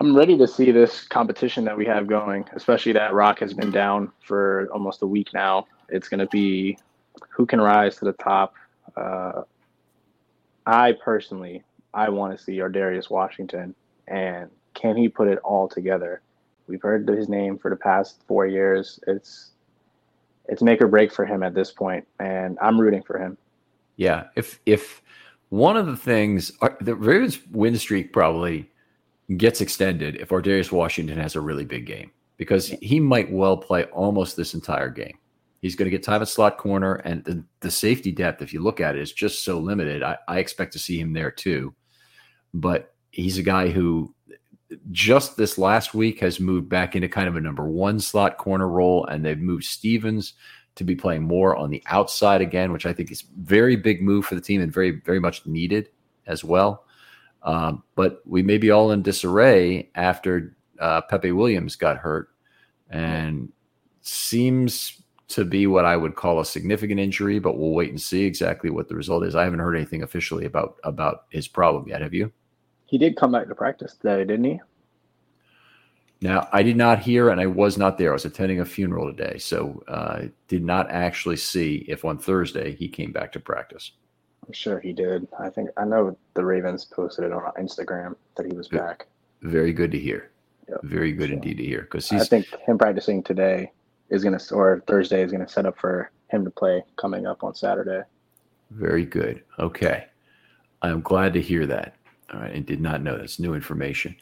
I'm ready to see this competition that we have going, especially that Rock has been down for almost a week now. It's going to be who can rise to the top. Uh, I personally, I want to see Ar'Darius Washington, and can he put it all together? We've heard his name for the past four years. It's it's make or break for him at this point, and I'm rooting for him. Yeah, if if one of the things uh, the Ravens win streak probably gets extended if Darius Washington has a really big game because he might well play almost this entire game. He's going to get time at slot corner, and the, the safety depth, if you look at it, is just so limited. I, I expect to see him there too. But he's a guy who just this last week has moved back into kind of a number one slot corner role, and they've moved Stephens to be playing more on the outside again, which I think is very big move for the team and very, very much needed as well. Um, but we may be all in disarray after uh, Pepe Williams got hurt and seems to be what I would call a significant injury, but we'll wait and see exactly what the result is. I haven't heard anything officially about about his problem yet. Have you? He did come back to practice today, didn't he? Now, I did not hear, and I was not there. I was attending a funeral today, so uh, did not actually see if on Thursday he came back to practice. I'm sure he did. I think I know the Ravens posted it on Instagram that he was back. Very good to hear. Yep. Very good so, indeed to hear. Because I think him practicing today is going to, or Thursday is going to set up for him to play coming up on Saturday. Very good. Okay. I'm glad to hear that. All right, and did not know that's new information.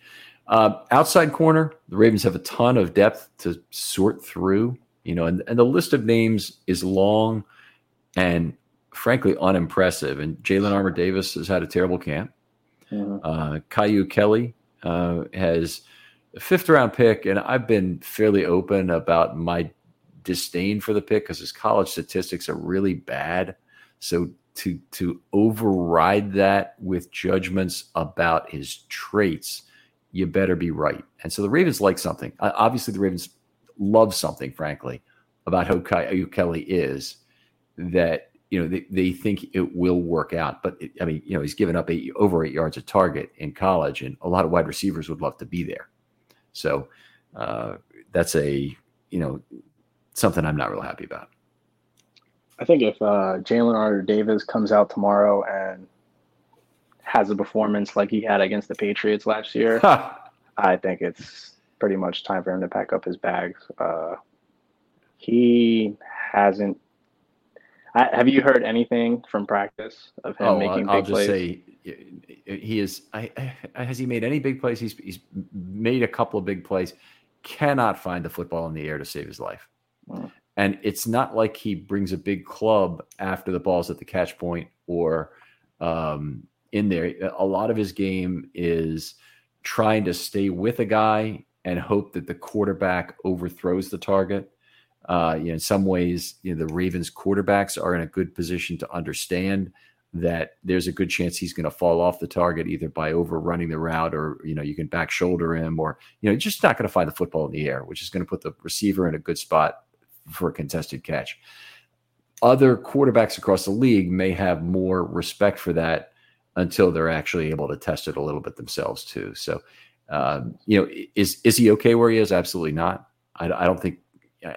Uh, outside corner, the Ravens have a ton of depth to sort through, you know, and, and the list of names is long and frankly unimpressive. And Jalyn Armour Davis has had a terrible camp. Mm-hmm. Uh, Kyu Kelly uh, has a fifth round pick, and I've been fairly open about my disdain for the pick because his college statistics are really bad. So to to override that with judgments about his traits, you better be right. And so the Ravens like something. Obviously, the Ravens love something, frankly, about who Kelly is that you know they, they think it will work out. But it, I mean, you know, he's given up eight, over eight yards a target in college, and a lot of wide receivers would love to be there. So uh, that's a you know something I'm not real happy about. I think if uh, Jalyn Armour Davis comes out tomorrow and has a performance like he had against the Patriots last year, huh. I think it's pretty much time for him to pack up his bags. Uh, he hasn't. I, have you heard anything from practice of him oh, making I'll, big I'll plays? just say he is. I, I, has he made any big plays? He's he's made a couple of big plays. Cannot find the football in the air to save his life. Hmm. And it's not like he brings a big club after the ball's at the catch point or um, in there. A lot of his game is trying to stay with a guy and hope that the quarterback overthrows the target. Uh, you know, in some ways, you know, the Ravens quarterbacks are in a good position to understand that there's a good chance he's going to fall off the target either by overrunning the route or you know you can back shoulder him or you know just not going to find the football in the air which is going to put the receiver in a good spot for a contested catch other quarterbacks across the league may have more respect for that until they're actually able to test it a little bit themselves too so um, you know is is he okay where he is absolutely not I, I don't think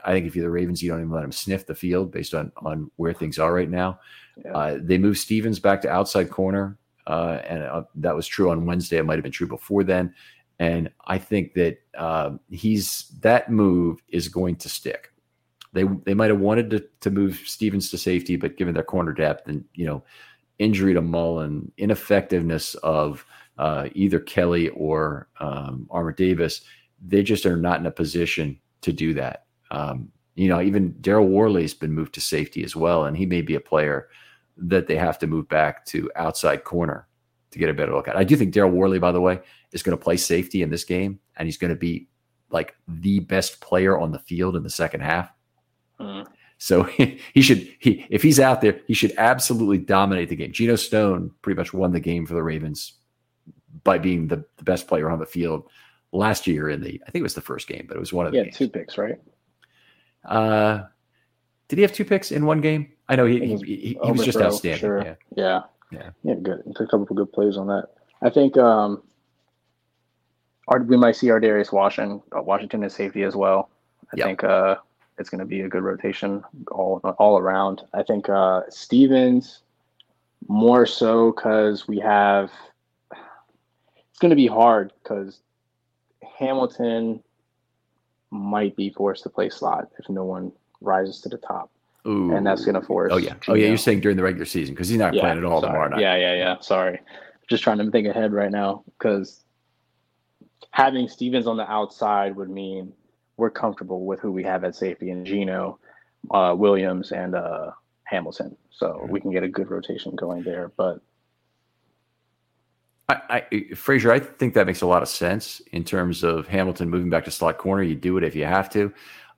I think if you're the Ravens, you don't even let him sniff the field based on on where things are right now. Yeah. Uh, they moved Stephens back to outside corner, uh, and uh, that was true on Wednesday. It might have been true before then. And I think that um, he's that move is going to stick. They they might have wanted to to move Stephens to safety, but given their corner depth and you know injury to Mullen, ineffectiveness of uh, either Kelly or um, Armour Davis, they just are not in a position to do that. Um, you know, even Daryl Worley's been moved to safety as well, and he may be a player that they have to move back to outside corner to get a better look at. I do think Daryl Worley, by the way, is going to play safety in this game, and he's going to be like the best player on the field in the second half. Mm. So he, he should he if he's out there, he should absolutely dominate the game. Geno Stone pretty much won the game for the Ravens by being the, the best player on the field last year in the I think it was the first game, but it was one of the yeah games. two picks, right? Uh, did he have two picks in one game? I know he he, he, he was just outstanding. Sure. Yeah. yeah, yeah, yeah. Good. A couple of good plays on that. I think um, our, we might see Ar'Darius Washington, uh, Washington as safety as well. I yep. think uh, it's going to be a good rotation all all around. I think uh, Stephens more so because we have. It's going to be hard because Hamilton might be forced to play slot if no one rises to the top. Ooh. And that's going to force. Oh, yeah. Oh, yeah. You're saying during the regular season because he's not yeah, playing at all sorry. tomorrow night. Yeah, yeah, yeah. Sorry. Just trying to think ahead right now because having Stephens on the outside would mean we're comfortable with who we have at safety and Geno, uh, Williams, and uh, Hamilton. So we can get a good rotation going there. But I, I, Frazier, I think that makes a lot of sense in terms of Hamilton moving back to slot corner. You do it if you have to.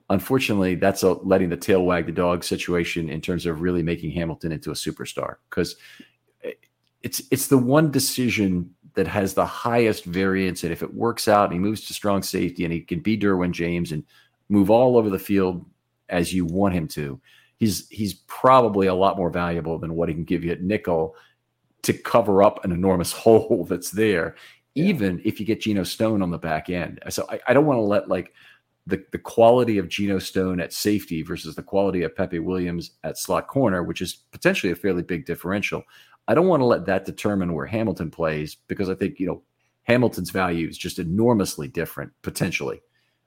Unfortunately, that's a letting the tail wag the dog situation in terms of really making Hamilton into a superstar because it's it's the one decision that has the highest variance. And if it works out and he moves to strong safety and he can be Derwin James and move all over the field as you want him to, he's he's probably a lot more valuable than what he can give you at nickel to cover up an enormous hole that's there, yeah. even if you get Geno Stone on the back end. So I, I don't want to let like the, the quality of Geno Stone at safety versus the quality of Pepe Williams at slot corner, which is potentially a fairly big differential. I don't want to let that determine where Hamilton plays because I think, you know, Hamilton's value is just enormously different potentially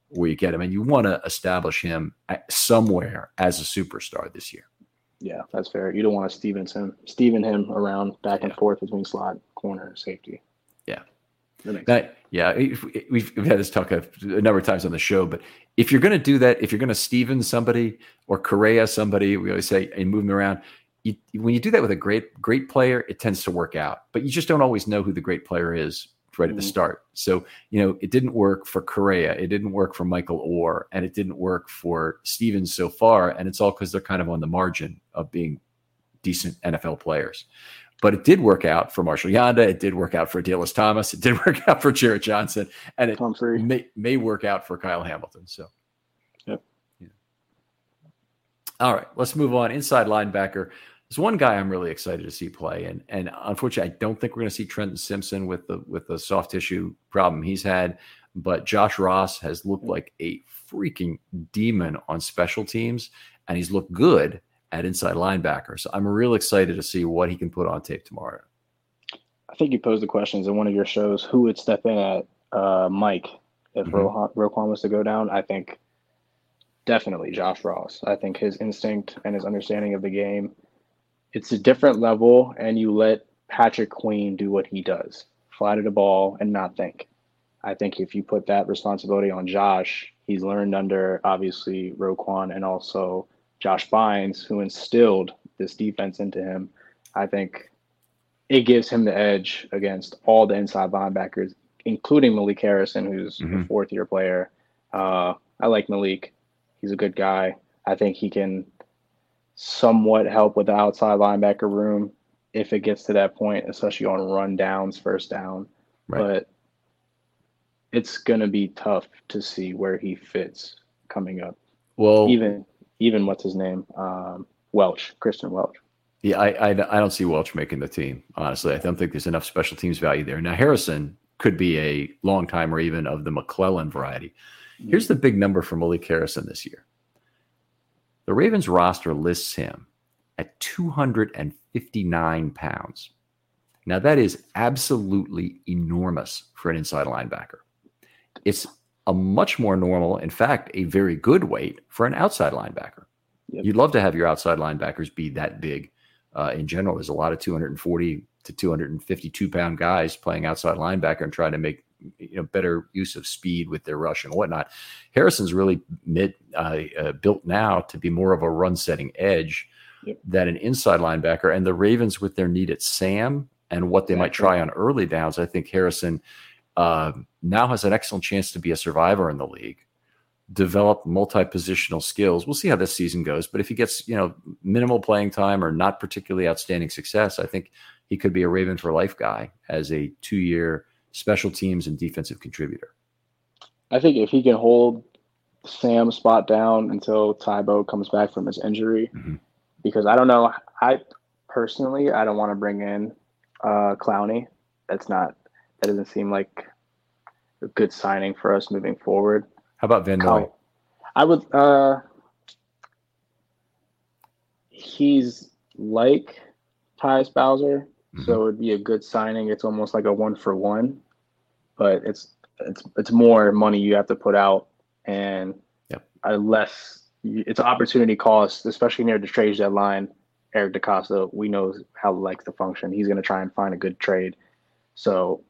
where you get him. And you want to establish him somewhere as a superstar this year. Yeah, that's fair. You don't want to Stevenson, Steven him around back and forth between slot, corner, and safety. Yeah. That, yeah, we've, we've had this talk a, a, number of times on the show, but if you're going to do that, if you're going to Steven somebody or Correa somebody, we always say, and move them around, you, when you do that with a great great player, it tends to work out. But you just don't always know who the great player is right mm-hmm. at the mm-hmm. start. So you know it didn't work for Correa, it didn't work for Michael Oher, and it didn't work for Stephens so far. And it's all because they're kind of on the margin of being decent NFL players. But it did work out for Marshall Yanda. It did work out for Adalius Thomas. It did work out for Jarrett Johnson, and it may, may work out for Kyle Hamilton. So, yep. Yeah. All right, let's move on. Inside linebacker. There's one guy I'm really excited to see play, and and unfortunately, I don't think we're going to see Trenton Simpson with the with the soft tissue problem he's had. But Josh Ross has looked like a freaking demon on special teams, and he's looked good at inside linebacker. So I'm real excited to see what he can put on tape tomorrow. I think you posed the questions in one of your shows who would step in at uh, Mike if mm-hmm. Roquan, Roquan was to go down. I think definitely Josh Ross. I think his instinct and his understanding of the game it's a different level, and you let Patrick Queen do what he does, fly to the ball and not think. I think if you put that responsibility on Josh, he's learned under obviously Roquan and also Josh Bynes, who instilled this defense into him. I think it gives him the edge against all the inside linebackers, including Malik Harrison, who's mm-hmm. a fourth year player. Uh, I like Malik. He's a good guy. I think he can somewhat help with the outside linebacker room if it gets to that point, especially on run downs, first down. Right. But it's gonna be tough to see where he fits coming up. Well, even even what's his name, um, Welch, Christian Welch. Yeah, I, I, I don't see Welch making the team. Honestly, I don't think there's enough special teams value there. Now Harrison could be a long time or even of the McClellan variety. Here's the big number for Malik Harrison this year. The Ravens roster lists him at 259 pounds. Now, that is absolutely enormous for an inside linebacker. It's a much more normal, in fact, a very good weight for an outside linebacker. Yep. You'd love to have your outside linebackers be that big. Uh, in general, there's a lot of 240 to 252 pound guys playing outside linebacker and trying to make you know better use of speed with their rush and whatnot. Harrison's really mid uh, uh, built now to be more of a run setting edge yep. than an inside linebacker. And the Ravens with their need at Sam and what they exactly. might try on early downs, I think Harrison uh, now has an excellent chance to be a survivor in the league. Develop multi-positional skills. We'll see how this season goes, but if he gets you know minimal playing time or not particularly outstanding success, I think he could be a Raven for life guy as a two-year special teams and defensive contributor. I think if he can hold Sam's spot down until Tybo comes back from his injury, mm-hmm. because I don't know, I personally I don't want to bring in uh, Clowney. That's not that doesn't seem like a good signing for us moving forward. How about Van Noy? I would. Uh, he's like Tyus Bowser, Mm-hmm. So it'd be a good signing. It's almost like a one for one, but it's it's it's more money you have to put out and yep. a less it's opportunity cost, especially near the trade deadline. Eric DeCosta, we know how likes to function. He's going to try and find a good trade. So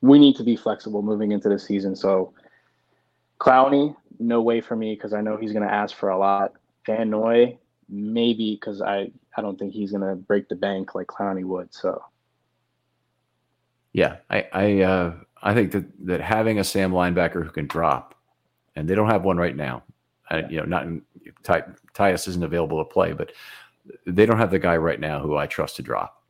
we need to be flexible moving into the season. So Clowney, no way for me because I know he's going to ask for a lot. Van Noy, maybe because I I don't think he's gonna break the bank like Clowney would. So yeah, I I uh, I think that that having a Sam linebacker who can drop, and they don't have one right now. I, you know, not in, Ty, Tyus isn't available to play, but they don't have the guy right now who I trust to drop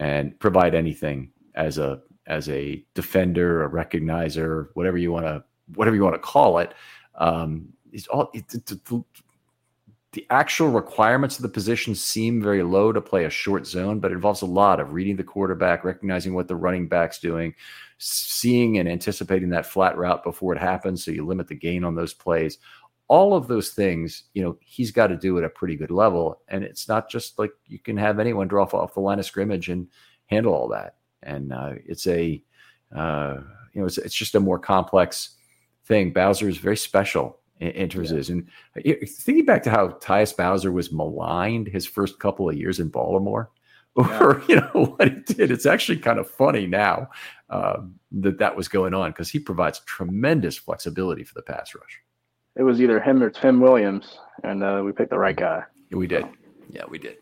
and provide anything as a as a defender, a recognizer, whatever you want to whatever you want to call it. Um, it's all it, it, it, the actual requirements of the position seem very low to play a short zone, but it involves a lot of reading the quarterback, recognizing what the running back's doing, seeing and anticipating that flat route before it happens. So you limit the gain on those plays. All of those things, you know, he's got to do at a pretty good level. And it's not just like you can have anyone draw off the line of scrimmage and handle all that. And uh, it's a, uh, you know, it's, it's just a more complex thing. Bowser is very special enters yeah. is. And thinking back to how Tyus Bowser was maligned his first couple of years in Baltimore, or yeah. you know what he did, it's actually kind of funny now um, that that was going on because he provides tremendous flexibility for the pass rush. It was either him or Tim Williams, and uh, we picked the right guy. We did. Yeah, we did.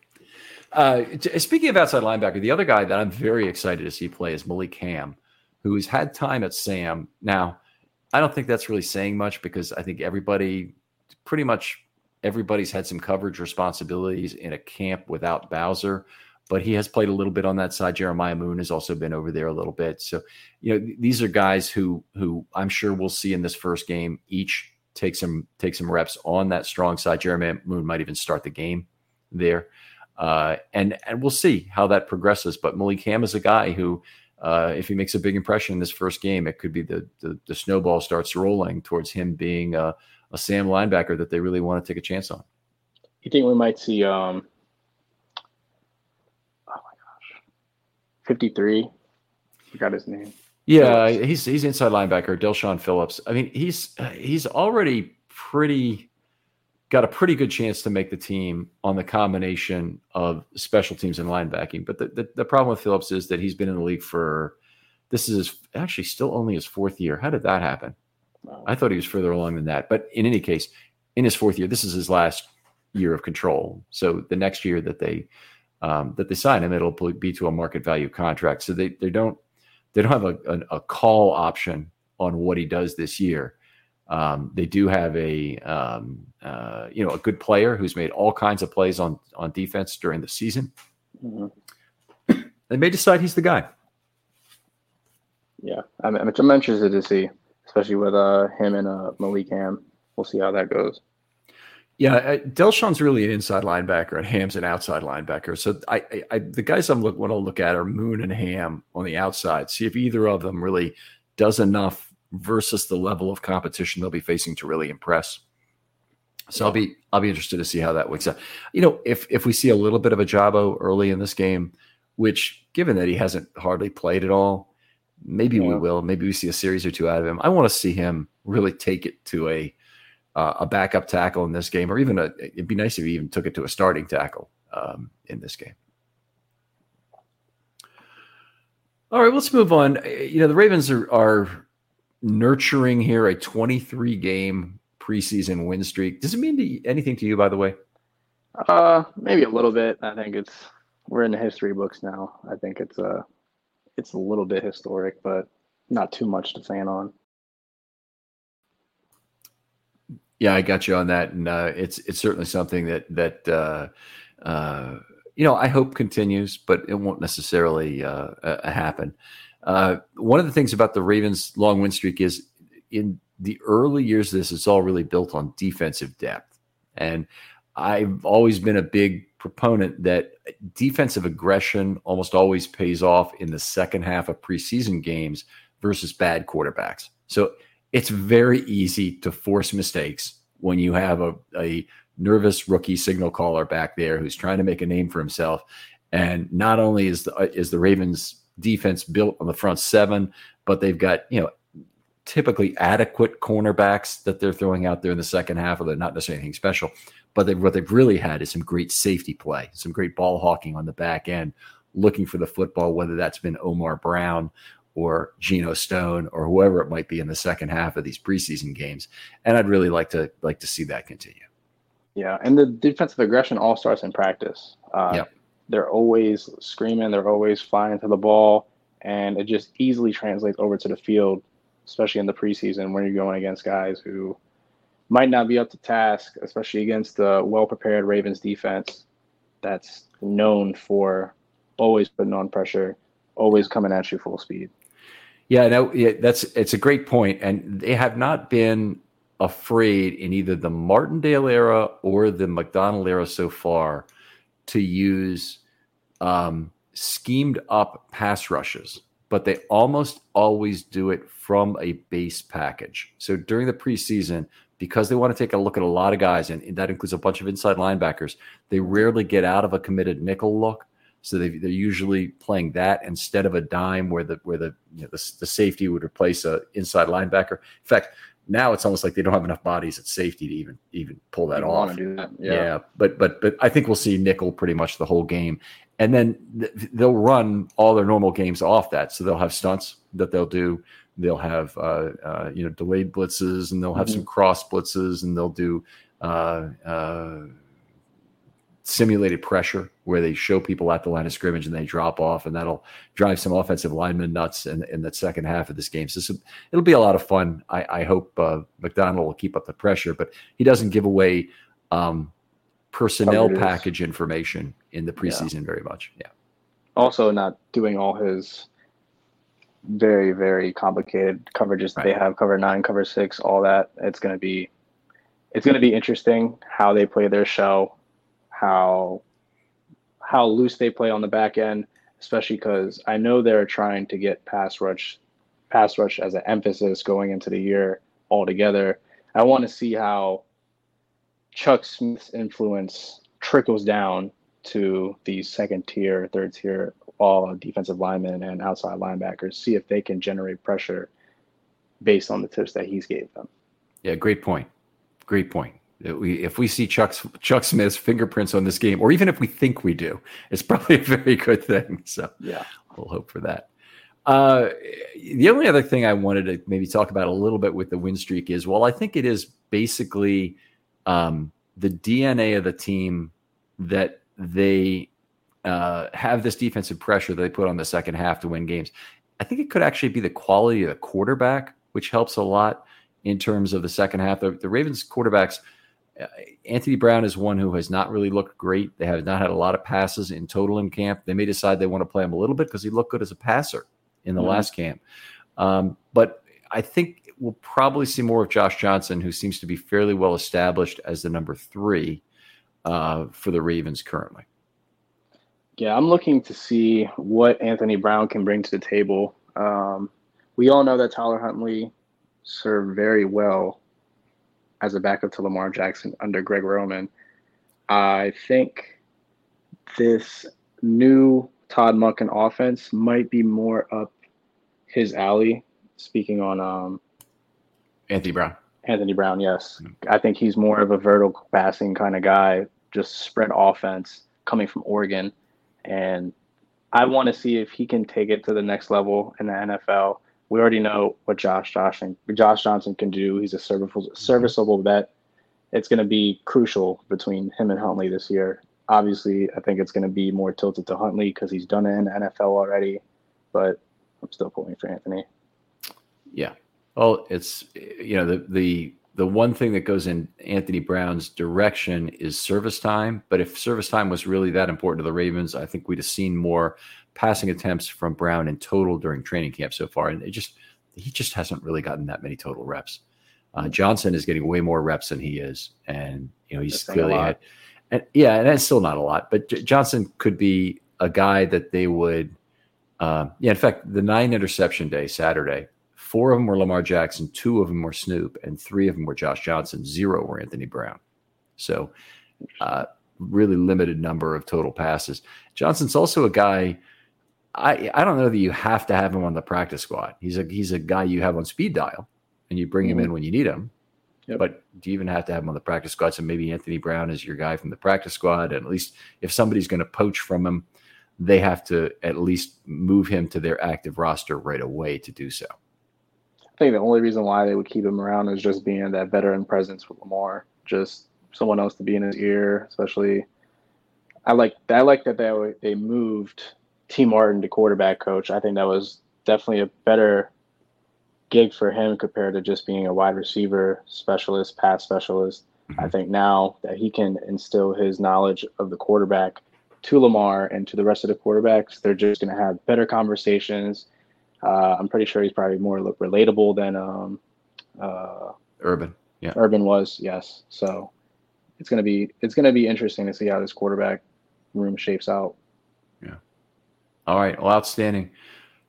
Uh, speaking of outside linebacker, the other guy that I'm very excited to see play is Malik Hamm, who's had time at Sam. Now, I don't think that's really saying much because I think everybody, pretty much everybody's had some coverage responsibilities in a camp without Bowser, but he has played a little bit on that side. Jeremiah Moon has also been over there a little bit. So, you know, these are guys who who I'm sure we'll see in this first game each take some take some reps on that strong side. Jeremiah Moon might even start the game there. Uh, and and we'll see how that progresses. But Malik Hamm is a guy who, uh, if he makes a big impression in this first game, it could be the the, the snowball starts rolling towards him being a, a, Sam linebacker that they really want to take a chance on. You think we might see? Um, oh my gosh, fifty three. Forgot his name. Yeah, he's he's inside linebacker, Del'Shawn Phillips. I mean, he's he's already pretty got a pretty good chance to make the team on the combination of special teams and linebacking. But the, the, the, problem with Phillips is that he's been in the league for this is his, actually still only his fourth year. How did that happen? I thought he was further along than that. But in any case, in his fourth year, this is his last year of control. So the next year that they um, that they sign him, it'll be to a market value contract. So they they don't they don't have a, a, a call option on what he does this year. Um, they do have a um, uh, you know a good player who's made all kinds of plays on on defense during the season. Mm-hmm. they may decide he's the guy. Yeah, I'm, I'm interested to see, especially with uh, him and uh, Malik Hamm. We'll see how that goes. Yeah, uh, Del'Shawn's really an inside linebacker, and Hamm's an outside linebacker. So I, I, I the guys I'm look want to look at are Moon and Hamm on the outside. See if either of them really does enough versus the level of competition they'll be facing to really impress. So I'll be I'll be interested to see how that works out. You know, if if we see a little bit of Ojabo early in this game, which given that he hasn't hardly played at all, maybe yeah. we will. Maybe we see a series or two out of him. I want to see him really take it to a uh, a backup tackle in this game, or even a. It'd be nice if he even took it to a starting tackle um, in this game. All right, let's move on. You know, the Ravens are are nurturing here a 23 game preseason win streak. Does it mean to, anything to you, by the way? Uh, maybe a little bit. I think it's we're in the history books now. I think it's a uh, it's a little bit historic, but not too much to fan on. Yeah, I got you on that, and uh, it's it's certainly something that that uh, uh, you know I hope continues, but it won't necessarily uh, uh happen. Uh, one of the things about the Ravens' long win streak is in the early years of this, it's all really built on defensive depth. And I've always been a big proponent that defensive aggression almost always pays off in the second half of preseason games versus bad quarterbacks. So it's very easy to force mistakes when you have a, a nervous rookie signal caller back there who's trying to make a name for himself. And not only is the, is the Ravens defense built on the front seven, but they've got, you know, typically adequate cornerbacks that they're throwing out there in the second half, although not necessarily anything special. But they, what they've really had is some great safety play, some great ball hawking on the back end, looking for the football, whether that's been Omar Brown or Geno Stone or whoever it might be in the second half of these preseason games. And I'd really like to like to see that continue. Yeah, and the defensive aggression all starts in practice. Uh, yep they're always screaming, they're always flying to the ball, and it just easily translates over to the field, especially in the preseason when you're going against guys who might not be up to task, especially against the well prepared Ravens defense that's known for always putting on pressure, always coming at you full speed. Yeah, no, yeah, that's it's a great point, and they have not been afraid in either the Martindale era or the Macdonald era so far to use um, schemed up pass rushes, but they almost always do it from a base package. So during the preseason, because they want to take a look at a lot of guys, and that includes a bunch of inside linebackers, they rarely get out of a committed nickel look. So they, are usually playing that instead of a dime where the where the, you know, the the safety would replace a inside linebacker. In fact, now it's almost like they don't have enough bodies at safety to even even pull that off. That. Yeah. yeah. but but but I think we'll see nickel pretty much the whole game, and then th- they'll run all their normal games off that. So they'll have stunts that they'll do. They'll have uh, uh, you know delayed blitzes, and they'll have mm-hmm. some cross blitzes, and they'll do. Uh, uh simulated pressure where they show people at the line of scrimmage and they drop off, and that'll drive some offensive linemen nuts in, in the second half of this game. So it'll be a lot of fun. I, I hope uh, Macdonald will keep up the pressure, but he doesn't give away um, personnel package information in the preseason yeah. very much. Yeah. Also, not doing all his very very complicated coverages that right. they have cover nine cover six all that it's going to be it's going to be interesting how they play their show how how loose they play on the back end, especially because I know they're trying to get pass rush pass rush as an emphasis going into the year altogether. I want to see how Chuck Smith's influence trickles down to these second tier, third tier, all defensive linemen and outside linebackers. See if they can generate pressure based on the tips that he's gave them. Yeah, great point. Great point we, if we see Chuck's, Chuck Smith's fingerprints on this game, or even if we think we do, it's probably a very good thing. So yeah, we'll hope for that. Uh, the only other thing I wanted to maybe talk about a little bit with the win streak is, well, I think it is basically um, the DNA of the team that they uh, have this defensive pressure that they put on the second half to win games. I think it could actually be the quality of the quarterback, which helps a lot in terms of the second half. The, the Ravens quarterbacks – uh, Anthony Brown is one who has not really looked great. They have not had a lot of passes in total in camp. They may decide they want to play him a little bit because he looked good as a passer in the mm-hmm. last camp. Um, but I think we'll probably see more of Josh Johnson, who seems to be fairly well established as the number three uh, for the Ravens currently. Yeah, I'm looking to see what Anthony Brown can bring to the table. Um, we all know that Tyler Huntley served very well as a backup to Lamar Jackson under Greg Roman. I think this new Todd Monken offense might be more up his alley. Speaking on um, Anthony Brown. Anthony Brown, yes. Mm-hmm. I think he's more of a vertical passing kind of guy, just spread offense coming from Oregon. And I want to see if he can take it to the next level in the NFL we already know what Josh Johnson Josh Johnson can do. He's a serviceable serviceable vet. It's going to be crucial between him and Huntley this year. Obviously, I think it's going to be more tilted to Huntley because he's done it in the NFL already. But I'm still pulling for Anthony. Yeah. Well, it's you know the the the one thing that goes in Anthony Brown's direction is service time. But if service time was really that important to the Ravens, I think we'd have seen more passing attempts from Brown in total during training camp so far, and it just he just hasn't really gotten that many total reps. Uh, Johnson is getting way more reps than he is, and you know he's clearly had, and yeah, and that's still not a lot. But J- Johnson could be a guy that they would, uh, yeah. In fact, the nine interception day Saturday, four of them were Lamar Jackson, two of them were Snoop, and three of them were Josh Johnson. Zero were Anthony Brown. So, uh, really limited number of total passes. Johnson's also a guy I I don't know that you have to have him on the practice squad. He's a he's a guy you have on speed dial, and you bring mm-hmm. him in when you need him. Yep. But do you even have to have him on the practice squad? So maybe Anthony Brown is your guy from the practice squad, and at least if somebody's going to poach from him, they have to at least move him to their active roster right away to do so. I think the only reason why they would keep him around is just being that veteran presence with Lamar, just someone else to be in his ear, especially. I like I like that they they moved Tee Martin to quarterback coach, I think that was definitely a better gig for him compared to just being a wide receiver specialist, pass specialist. Mm-hmm. I think now that he can instill his knowledge of the quarterback to Lamar and to the rest of the quarterbacks, they're just going to have better conversations. Uh, I'm pretty sure he's probably more relatable than um, uh, Urban. Yeah, Urban was yes. So it's gonna be it's gonna be interesting to see how this quarterback room shapes out. Yeah. All right. Well, outstanding.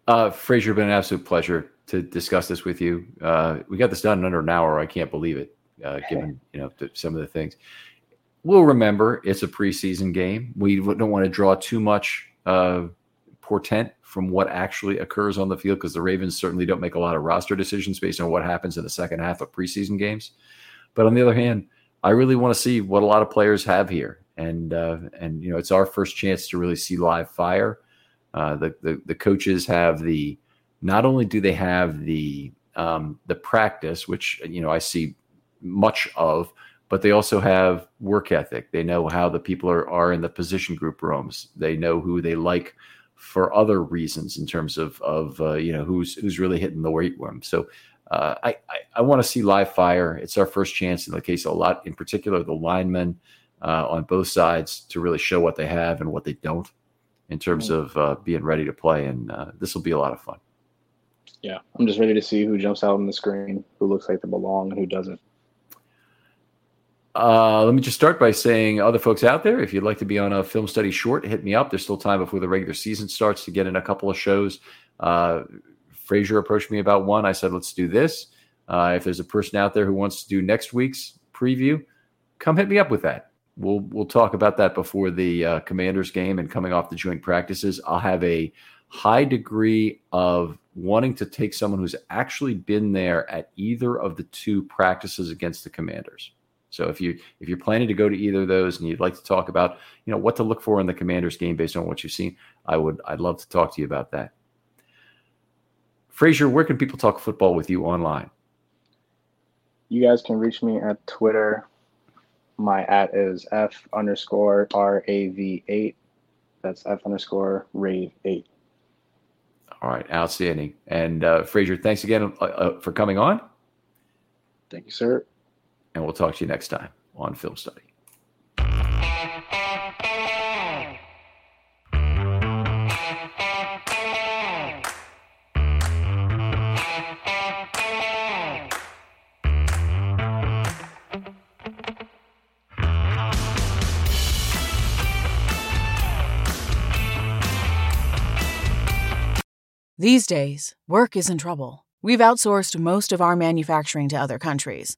Uh, Frazier, been an absolute pleasure to discuss this with you. Uh, we got this done in under an hour. I can't believe it, uh, given you know the, some of the things. We'll remember it's a preseason game. We don't want to draw too much uh, portent from what actually occurs on the field because the Ravens certainly don't make a lot of roster decisions based on what happens in the second half of preseason games. But on the other hand, I really want to see what a lot of players have here, and uh, and you know it's our first chance to really see live fire. Uh, the, the the coaches have the not only do they have the um, the practice, which you know I see much of, but they also have work ethic. They know how the people are are in the position group rooms. They know who they like for other reasons in terms of of uh, you know who's who's really hitting the weight room. So uh, I I, I want to see live fire. It's our first chance in the case of a lot, in particular the linemen uh, on both sides, to really show what they have and what they don't in terms mm. of uh, being ready to play. And uh, this will be a lot of fun. Yeah, I'm just ready to see who jumps out on the screen, who looks like they belong, and who doesn't. Uh, let me just start by saying, other folks out there, if you'd like to be on a film study short, hit me up. There's still time before the regular season starts to get in a couple of shows. Uh, Frazier approached me about one. I said, let's do this. Uh, if there's a person out there who wants to do next week's preview, come hit me up with that. We'll we'll talk about that before the uh, Commanders game and coming off the joint practices. I'll have a high degree of wanting to take someone who's actually been there at either of the two practices against the Commanders. So if you if you're planning to go to either of those and you'd like to talk about you know what to look for in the Commanders game based on what you've seen, I would I'd love to talk to you about that. Frazier, where can people talk football with you online? You guys can reach me at Twitter. My at is f underscore r a v eight. That's f underscore rave eight. All right, outstanding. And uh, Frazier, thanks again uh, uh, for coming on. Thank you, sir. And we'll talk to you next time on Film Study. These days, work is in trouble. We've outsourced most of our manufacturing to other countries.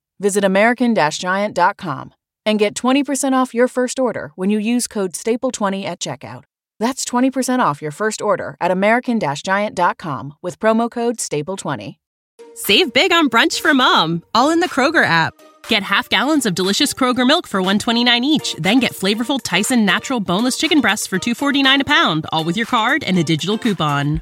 visit American Giant.com and get 20% off your first order when you use code STAPLE20 at checkout. That's 20% off your first order at American Giant.com with promo code STAPLE20. Save big on brunch for mom, all in the Kroger app. Get half gallons of delicious Kroger milk for 129 each, then get flavorful Tyson natural boneless chicken breasts for 249 a pound, all with your card and a digital coupon.